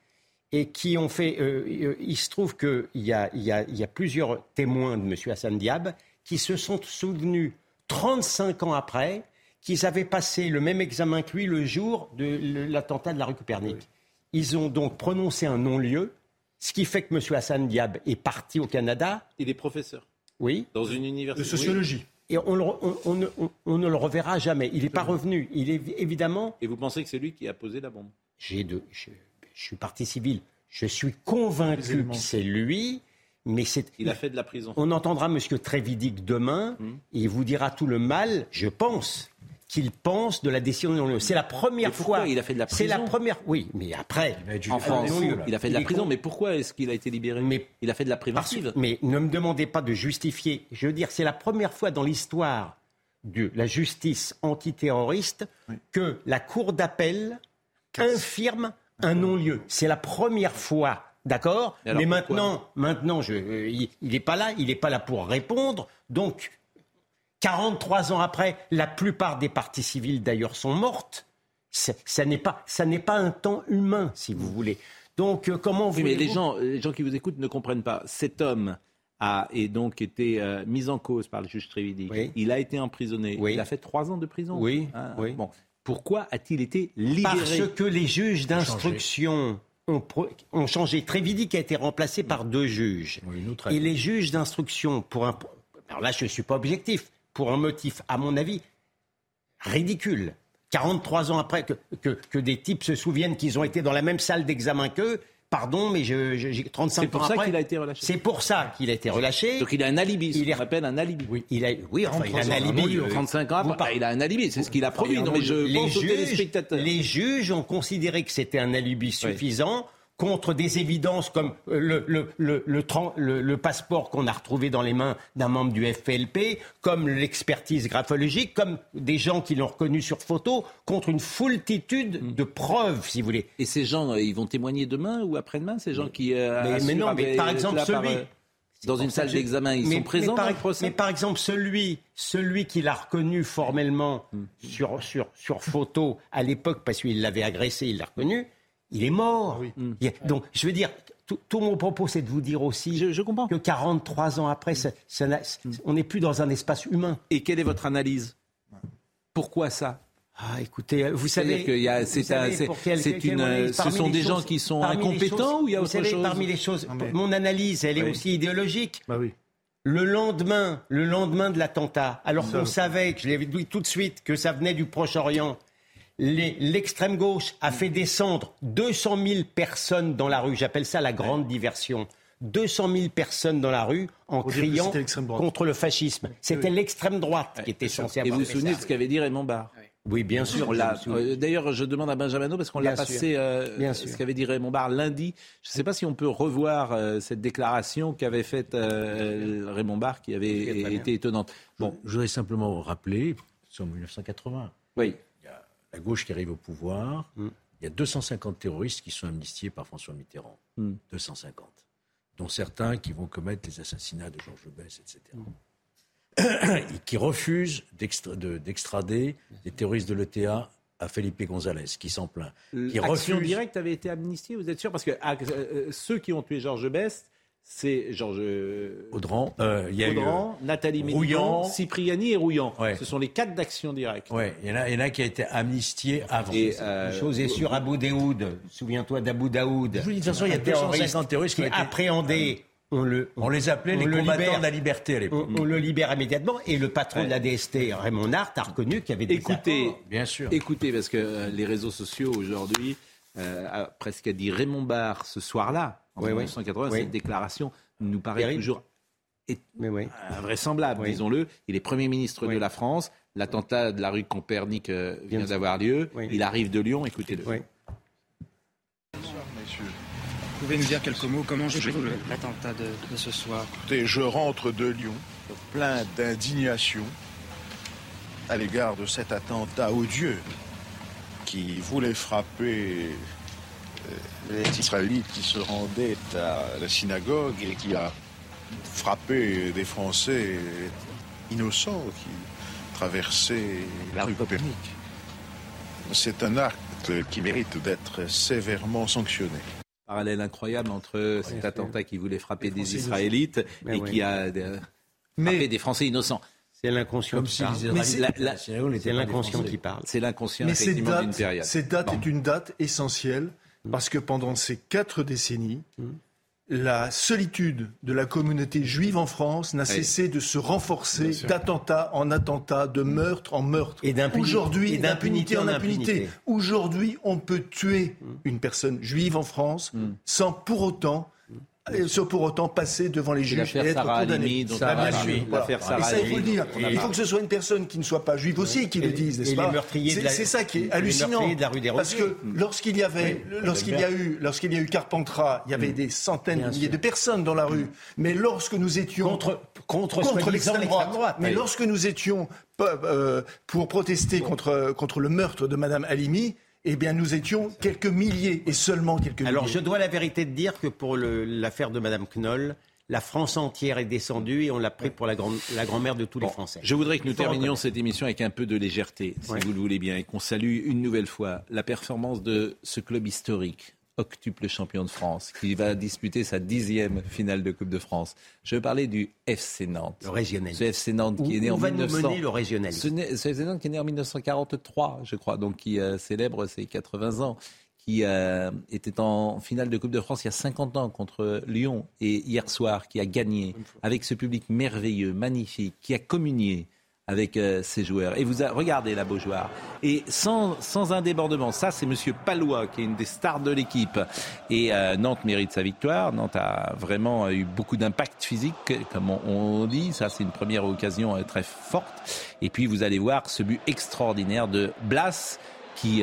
et qui ont fait. euh, euh, il se trouve qu'il y y, a, il y a plusieurs témoins de M. Hassan Diab qui se sont souvenus 35 ans après qu'ils avaient passé le même examen que lui le jour de l'attentat de la rue Copernic. Ils ont donc prononcé un non-lieu, ce qui fait que M. Hassan Diab est parti au Canada. Il est professeur. Oui. Dans une université. De sociologie. Et on, le re- on- on ne- on- on ne le reverra jamais. Il n'est pas revenu. Il est évidemment. Et vous pensez que c'est lui qui a posé la bombe? J'ai de, je, je suis parti civil. Je suis convaincu que c'est lui, mais c'est. Il a fait de la prison. On entendra M. Trévidic demain. Et il vous dira tout le mal, je pense, qu'il pense de la décision de non-lieu. C'est la première Mais pourquoi fois. il a fait de la C'est la prison première. Oui, mais après. En France, non-lieu. il a fait de la prison, mais pourquoi est-ce qu'il a été libéré Il a fait de la parce- préventive. mais ne me demandez pas de justifier. Je veux dire, c'est la première fois dans l'histoire de la justice antiterroriste que la Cour d'appel infirme un non-lieu. C'est la première fois. D'accord Mais maintenant, maintenant je, euh, il n'est pas là, il n'est pas là pour répondre. Donc, 43 ans après, la plupart des parties civiles d'ailleurs sont mortes. Ça n'est pas, ça n'est pas un temps humain, si vous voulez. Donc, euh, comment Oui, mais les gens, les gens qui vous écoutent ne comprennent pas. Cet homme a et donc été euh, mis en cause par le juge Trévidic. Il a été emprisonné. Il a fait trois ans de prison. Oui, Ah, oui. Bon. Pourquoi a-t-il été libéré? Parce que les juges d'instruction ont, ont changé. Trévidic a été remplacé par deux juges. Et les juges d'instruction, pour un. Alors là, je ne suis pas objectif. Pour un motif, à mon avis, ridicule. 43 ans après que, que, que des types se souviennent qu'ils ont été dans la même salle d'examen qu'eux, pardon, mais je- je- j'ai 35 ans C'est pour ça après- qu'il a été relâché. C'est pour ça qu'il a été relâché. Donc il a un alibi, ce Il est- qu'on appelle un alibi. Oui, il a, oui, enfin, il a un 33 ans, alibi. non, il a euh, 35 ans, après, il a un alibi, c'est ce qu'il a promis. Non, mais je les pense aux juges, téléspectateurs. les juges ont considéré que c'était un alibi suffisant contre des évidences comme euh, le, le, le, passeport qu'on a retrouvé dans les mains d'un membre du FPLP, comme l'expertise graphologique, comme des gens qui l'ont reconnu sur photo, contre une foultitude de preuves, si vous voulez. Et ces gens, euh, ils vont témoigner demain ou après-demain Ces gens qui. euh, Mais- mais non, mais par exemple, par, celui- euh, Dans une salle d'examen, ils mais- sont présents mais par, dans le procès mais par exemple, celui, celui qui l'a reconnu formellement Hmm. sur, sur, sur photo à l'époque, parce qu'il l'avait agressé, il l'a reconnu, il est mort. Hmm. Il y a- donc, je veux dire, tout, tout mon propos, c'est de vous dire aussi que 43 ans après, ça- ça n'a- on n'est plus dans un espace humain. Et quelle est votre analyse? Pourquoi ça? Ah, écoutez, vous C'est-à-dire savez, qu'il y a- vous c'est savez un- c'est- pour quel- c'est quel- une, quel- ce sont des gens qui sont incompétents choses- ou il y a vous autre savez, chose? Parmi les choses, Ah, mais- mon analyse, elle est aussi idéologique. Bah oui. Le lendemain, le lendemain de l'attentat, alors qu'on savait, que je l'ai dit tout de suite, que ça venait du Proche-Orient, l'extrême gauche a fait descendre 200 000 personnes dans la rue. J'appelle ça la grande diversion. 200 000 personnes dans la rue en criant contre le fascisme. C'était Oui. l'extrême droite qui était censée Et avoir vous vous fait souvenez de ce qu'avait dit Raymond Barre Oui, bien sûr. Euh, D'ailleurs, je demande à Benjamin No, parce qu'on l'a passé, euh, Bien ce qu'avait dit Raymond Barre lundi. Je ne sais pas si on peut revoir euh, cette déclaration qu'avait faite euh, Raymond Barre, qui avait été étonnante. Bon, je voudrais simplement rappeler, c'est en 1980. Oui. La gauche qui arrive au pouvoir. Il y a 250 terroristes qui sont amnistiés par François Mitterrand. Mm. 250. Dont certains qui vont commettre les assassinats de Georges Bess, etc. Et qui refusent d'extra- de- d'extrader des terroristes de l'ETA à Felipe González, qui s'en plaint. L'action refuse- directe avait été amnistiée, vous êtes sûr? Parce que ah, euh, ceux qui ont tué Georges Best, c'est Georges Audran, euh, il y a Audran, euh, Nathalie Rouillant. Cipriani et Rouillant. Ce sont les quatre d'actions directes. Ouais, il y, en a, il y en a qui a été amnistié avant. Et, euh, Une chose est sûre, Abu Daoud, souviens-toi d'Abu Daoud. Je vous dis, de toute façon, il y a un terroriste 250 terroristes qui ont été- appréhendé. On, le, On les appelait les le combattants libère. de la liberté à l'époque. On, on le libère immédiatement et le patron de la DST, Raymond Hart, a reconnu qu'il y avait des Écoutez, accords. bien sûr. Écoutez, parce que euh, les réseaux sociaux aujourd'hui, euh, a presque a dit Raymond Barre ce soir-là, en Oui, oui. 1980, Oui. cette déclaration nous paraît Terrible. toujours é- Mais oui. invraisemblable, Oui. disons-le. Il est Premier ministre de la France. L'attentat de la rue Copernic euh, vient d'avoir lieu. Oui. Il arrive de Lyon, écoutez-le. Oui. Vous pouvez nous dire quelques mots Comment jugez vous l'attentat de, de ce soir? Écoutez, je rentre de Lyon plein d'indignation à l'égard de cet attentat odieux qui voulait frapper euh, les Israélites qui se rendaient à la synagogue et qui a frappé des Français innocents qui traversaient la rue Copernic. C'est un acte qui mérite d'être sévèrement sanctionné. Parallèle incroyable entre cet attentat qui voulait frapper des Israélites et oui. qui a euh, frappé des Français innocents. C'est l'inconscient qui si parle. c'est- l'inconscient qui parle. C'est l'inconscient Mais cette date, période. cette date est une date essentielle parce que pendant ces quatre décennies, la solitude de la communauté juive en France n'a Oui. cessé de se renforcer d'attentat en attentat, de meurtre en meurtre. Et d'impunité- Aujourd'hui, en impunité. Aujourd'hui, on peut tuer une personne juive en France sans pour autant sans pour autant passer devant les juges et être Sarah condamné. Bien sûr, voilà. Et ça, il faut le dire. Il que ce soit une personne qui ne soit pas juive aussi qui Et le dise, n'est-ce et pas les meurtriers de C'est la- c'est ça qui est hallucinant. meurtriers de la rue des Parce que lorsqu'il y avait, lorsqu'il y a eu, lorsqu'il y a eu Carpentras, il y avait des centaines de milliers de personnes dans la rue. Mais lorsque nous étions Contre- contre contre soi-disant l'extrême droite, droite, mais oui. lorsque nous étions euh, pour protester contre contre le meurtre de Madame Halimi, eh bien nous étions quelques milliers et seulement quelques Alors, milliers. je dois la vérité de dire que pour l'affaire de Madame Knoll, la France entière est descendue et on l'a pris pour la, grand-mère de tous les Français. Je voudrais que nous terminions cette émission avec un peu de légèreté, si Ouais. vous le voulez bien, et qu'on salue une nouvelle fois la performance de ce club historique, octuple champion de France, qui va disputer sa dixième finale de Coupe de France. Je veux parler du FC Nantes. Le régionalisme. Ce FC Nantes qui est né où en va nous 1900. mener le régionalisme Ce, né- ce FC Nantes qui est né en 1943, je crois, donc qui euh, célèbre ses 80 ans qui euh, était en finale de Coupe de France il y a 50 ans contre Lyon et hier soir qui a gagné avec ce public merveilleux, magnifique, qui a communié avec euh, ses joueurs. Et vous regardez la Beaujoire. Et sans, sans un débordement, ça c'est Monsieur Palois qui est une des stars de l'équipe. Et euh, Nantes mérite sa victoire. Nantes a vraiment eu beaucoup d'impact physique, comme on, dit. Ça c'est une première occasion euh, très forte. Et puis vous allez voir ce but extraordinaire de Blas qui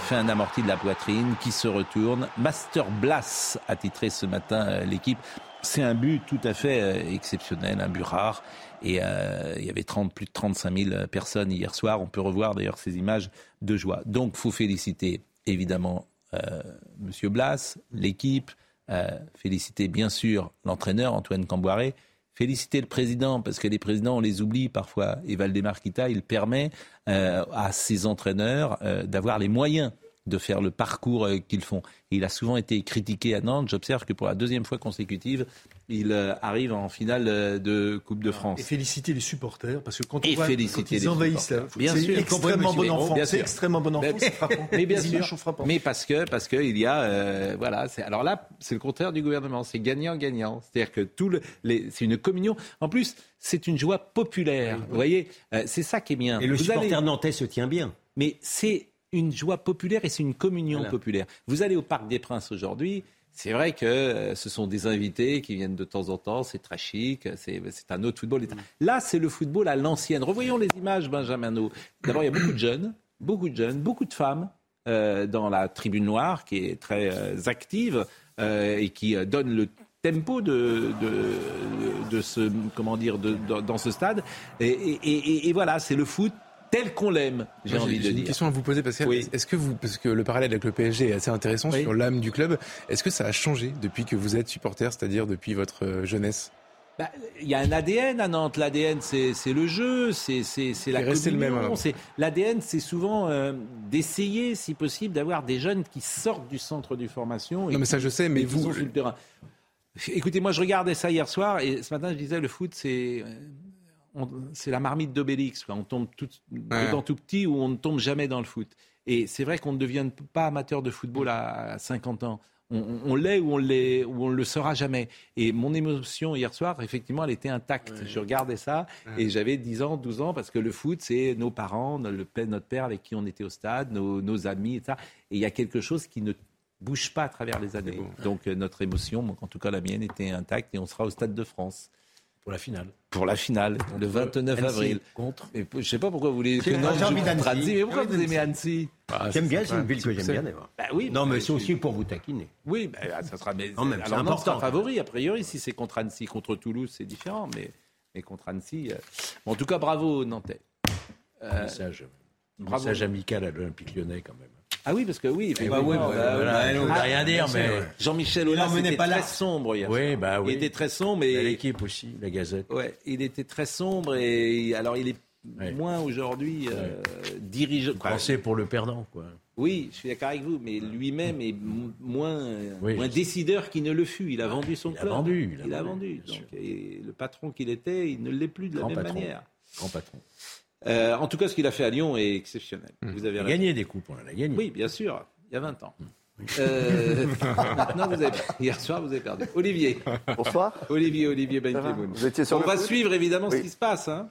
fait un amorti de la poitrine, qui se retourne. Master Blas a titré ce matin l'équipe. C'est un but tout à fait exceptionnel, un but rare. Et euh, il y avait 30, plus de 35 000 personnes hier soir. On peut revoir d'ailleurs ces images de joie. Donc, faut féliciter évidemment euh, Monsieur Blas, l'équipe, euh, féliciter bien sûr l'entraîneur Antoine Camboiré, féliciter le président parce que les présidents on les oublie parfois. Et Valdemar Kita, il permet euh, à ses entraîneurs d'avoir les moyens de faire le parcours qu'ils font. il a souvent été critiqué à Nantes. J'observe que pour la deuxième fois consécutive, il euh, arrive en finale euh, de Coupe de France. Et féliciter les supporters, parce que quand, on voit, quand ils envahissent, c'est extrêmement bon enfant. C'est extrêmement bon enfant, c'est frappant. Mais bien sûr, mais parce que parce que il y a euh, voilà. Alors là, c'est le contraire du gouvernement. C'est gagnant-gagnant. C'est-à-dire que tout le, c'est une communion. En plus, c'est une joie populaire. Vous voyez, c'est ça qui est bien. Et le supporter nantais se tient bien. Mais c'est une joie populaire et c'est une communion populaire. Vous allez au Parc des Princes aujourd'hui, c'est vrai que euh, ce sont des invités qui viennent de temps en temps, c'est très chic, c'est un autre football. Là, c'est le football à l'ancienne. Revoyons les images, Benjamin D'abord, il y a beaucoup de jeunes, beaucoup de jeunes, beaucoup de femmes euh, dans la tribune noire qui est très euh, active et qui donne le tempo de, de, ce comment dire dans ce stade et voilà c'est le foot tel qu'on l'aime, j'ai envie de dire. J'ai une question à vous poser, parce que, est-ce que vous, parce que le parallèle avec le PSG est assez intéressant sur l'âme du club, est-ce que ça a changé depuis que vous êtes supporter, c'est-à-dire depuis votre euh, jeunesse? Bah, il y a un ADN à Nantes. L'ADN, c'est le jeu, c'est la communion. L'ADN, c'est souvent euh, d'essayer, si possible, d'avoir des jeunes qui sortent du centre du formation. non, mais ça, je sais, mais vous. Écoutez, moi, je regardais ça hier soir et ce matin, je disais, le foot, c'est euh, c'est la marmite d'Obélix. On tombe tout, tout petit ou on ne tombe jamais dans le foot. Et c'est vrai qu'on ne devient pas amateur de football à 50 ans. On, l'est ou on l'est ou on le sera jamais. Et mon émotion hier soir, effectivement, elle était intacte. Je regardais ça et j'avais 10 ans, 12 ans parce que le foot, c'est nos parents, notre père avec qui on était au stade, nos, amis, et ça. Et il y a quelque chose qui ne bouge pas à travers les années. Donc euh, notre émotion, en tout cas la mienne, était intacte et on sera au stade de France. Pour la finale. Pour la finale, le 29 avril. Contre. Et je ne sais pas pourquoi vous voulez que joue contre Annecy. Mais pourquoi vous aimez Annecy ah, J'aime bien, c'est une ville que j'aime bien. Bah oui, non, mais c'est aussi pour vous taquiner. Oui, bah, ça sera. Mais, non, même, alors important. favori, a priori, si c'est contre Annecy, contre Toulouse, c'est différent. Mais, mais contre Annecy. Euh, en tout cas, bravo, Nantais. Euh, message, bravo. message amical à l'Olympique lyonnais, quand même. Ah oui, parce que oui, bah oui bah, voilà, on rien dire, mais Jean-Michel Aulas était pas très sombre hier. Oui, bah oui. Il était très sombre et l'équipe aussi, la Gazette. Ouais, il était très sombre et alors il est moins aujourd'hui euh, dirigeant. Français pour le perdant, quoi. Oui, je suis d'accord avec vous, mais lui-même est moins, moins décideur qu'il ne le fut. Il a vendu son club. A vendu, il a, vendu. Donc, et le patron qu'il était, il ne l'est plus de la même manière. Grand patron. Euh, en tout cas, ce qu'il a fait à Lyon est exceptionnel. Mmh. Vous avez gagné des coupes, on a gagné. Oui, bien sûr, il y a 20 ans. Mmh. Euh, maintenant, vous avez... hier soir, vous avez perdu. Olivier. Bonsoir. Olivier, Olivier Benkemoun. On va suivre évidemment ce qui se passe. Hein.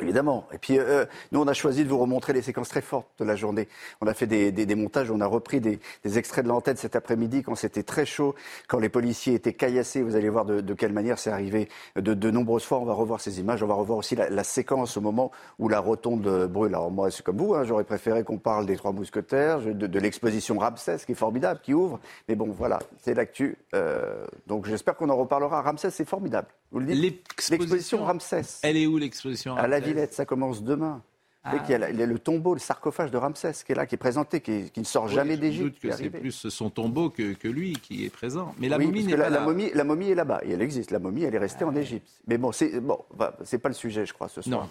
Évidemment. Et puis, euh, nous, on a choisi de vous remontrer les séquences très fortes de la journée. On a fait des, des, des montages, on a repris des, des extraits de l'antenne cet après-midi quand c'était très chaud, quand les policiers étaient caillassés. Vous allez voir de, de quelle manière c'est arrivé de, de, nombreuses fois. On va revoir ces images. On va revoir aussi la, la séquence au moment où la rotonde brûle. Alors, moi, c'est comme vous. Hein, J'aurais préféré qu'on parle des Trois Mousquetaires, de, de l'exposition Ramsès, qui est formidable, qui ouvre. Mais bon, voilà, c'est l'actu. Euh, donc, j'espère qu'on en reparlera. Ramsès, c'est formidable. Vous le dites L'exposition Ramsès. Elle est où l'exposition Ramsès Villette, ça commence demain. Ah. Il, y a le tombeau, le sarcophage de Ramsès qui est là, qui est présenté, qui, ne sort jamais d'Égypte. que c'est plus son tombeau que, lui qui est présent. Mais la momie n'est pas la, là. Momie, la momie est là-bas, et elle existe. La momie, elle est restée en ah. Égypte. Mais bon, c'est bon, c'est pas le sujet, je crois, ce soir. Non.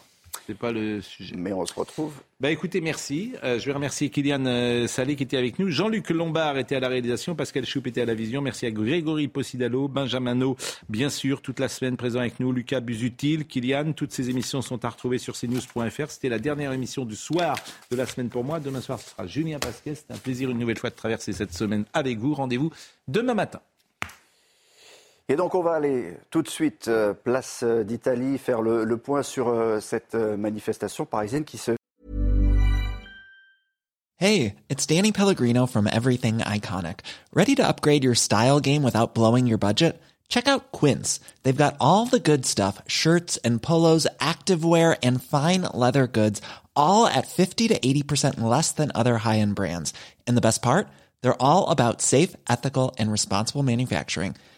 C'est pas le sujet. Mais on se retrouve. Bah écoutez, merci. Euh, je vais remercier Kylian euh, Salé qui était avec nous. Jean-Luc Lombard était à la réalisation. Pascal Choup était à la vision. Merci à Grégory Possidalo, Benjamin bien sûr, toute la semaine présent avec nous. Lucas Busutil, Kylian. Toutes ces émissions sont à retrouver sur cnews.fr. C'était la dernière émission du soir de la semaine pour moi. Demain soir, ce sera Julien Pasquet. C'est un plaisir une nouvelle fois de traverser cette semaine avec vous. Rendez-vous demain matin. Et donc on va aller tout de suite euh, place euh, d'Italie faire le, le point sur euh, cette euh, manifestation parisienne qui se Hey, it's Danny Pellegrino from Everything Iconic. Ready to upgrade your style game without blowing your budget? Check out Quince. They've got all the good stuff, shirts and polos, activewear and fine leather goods, all at 50 to 80% less than other high-end brands. And the best part? They're all about safe, ethical and responsible manufacturing.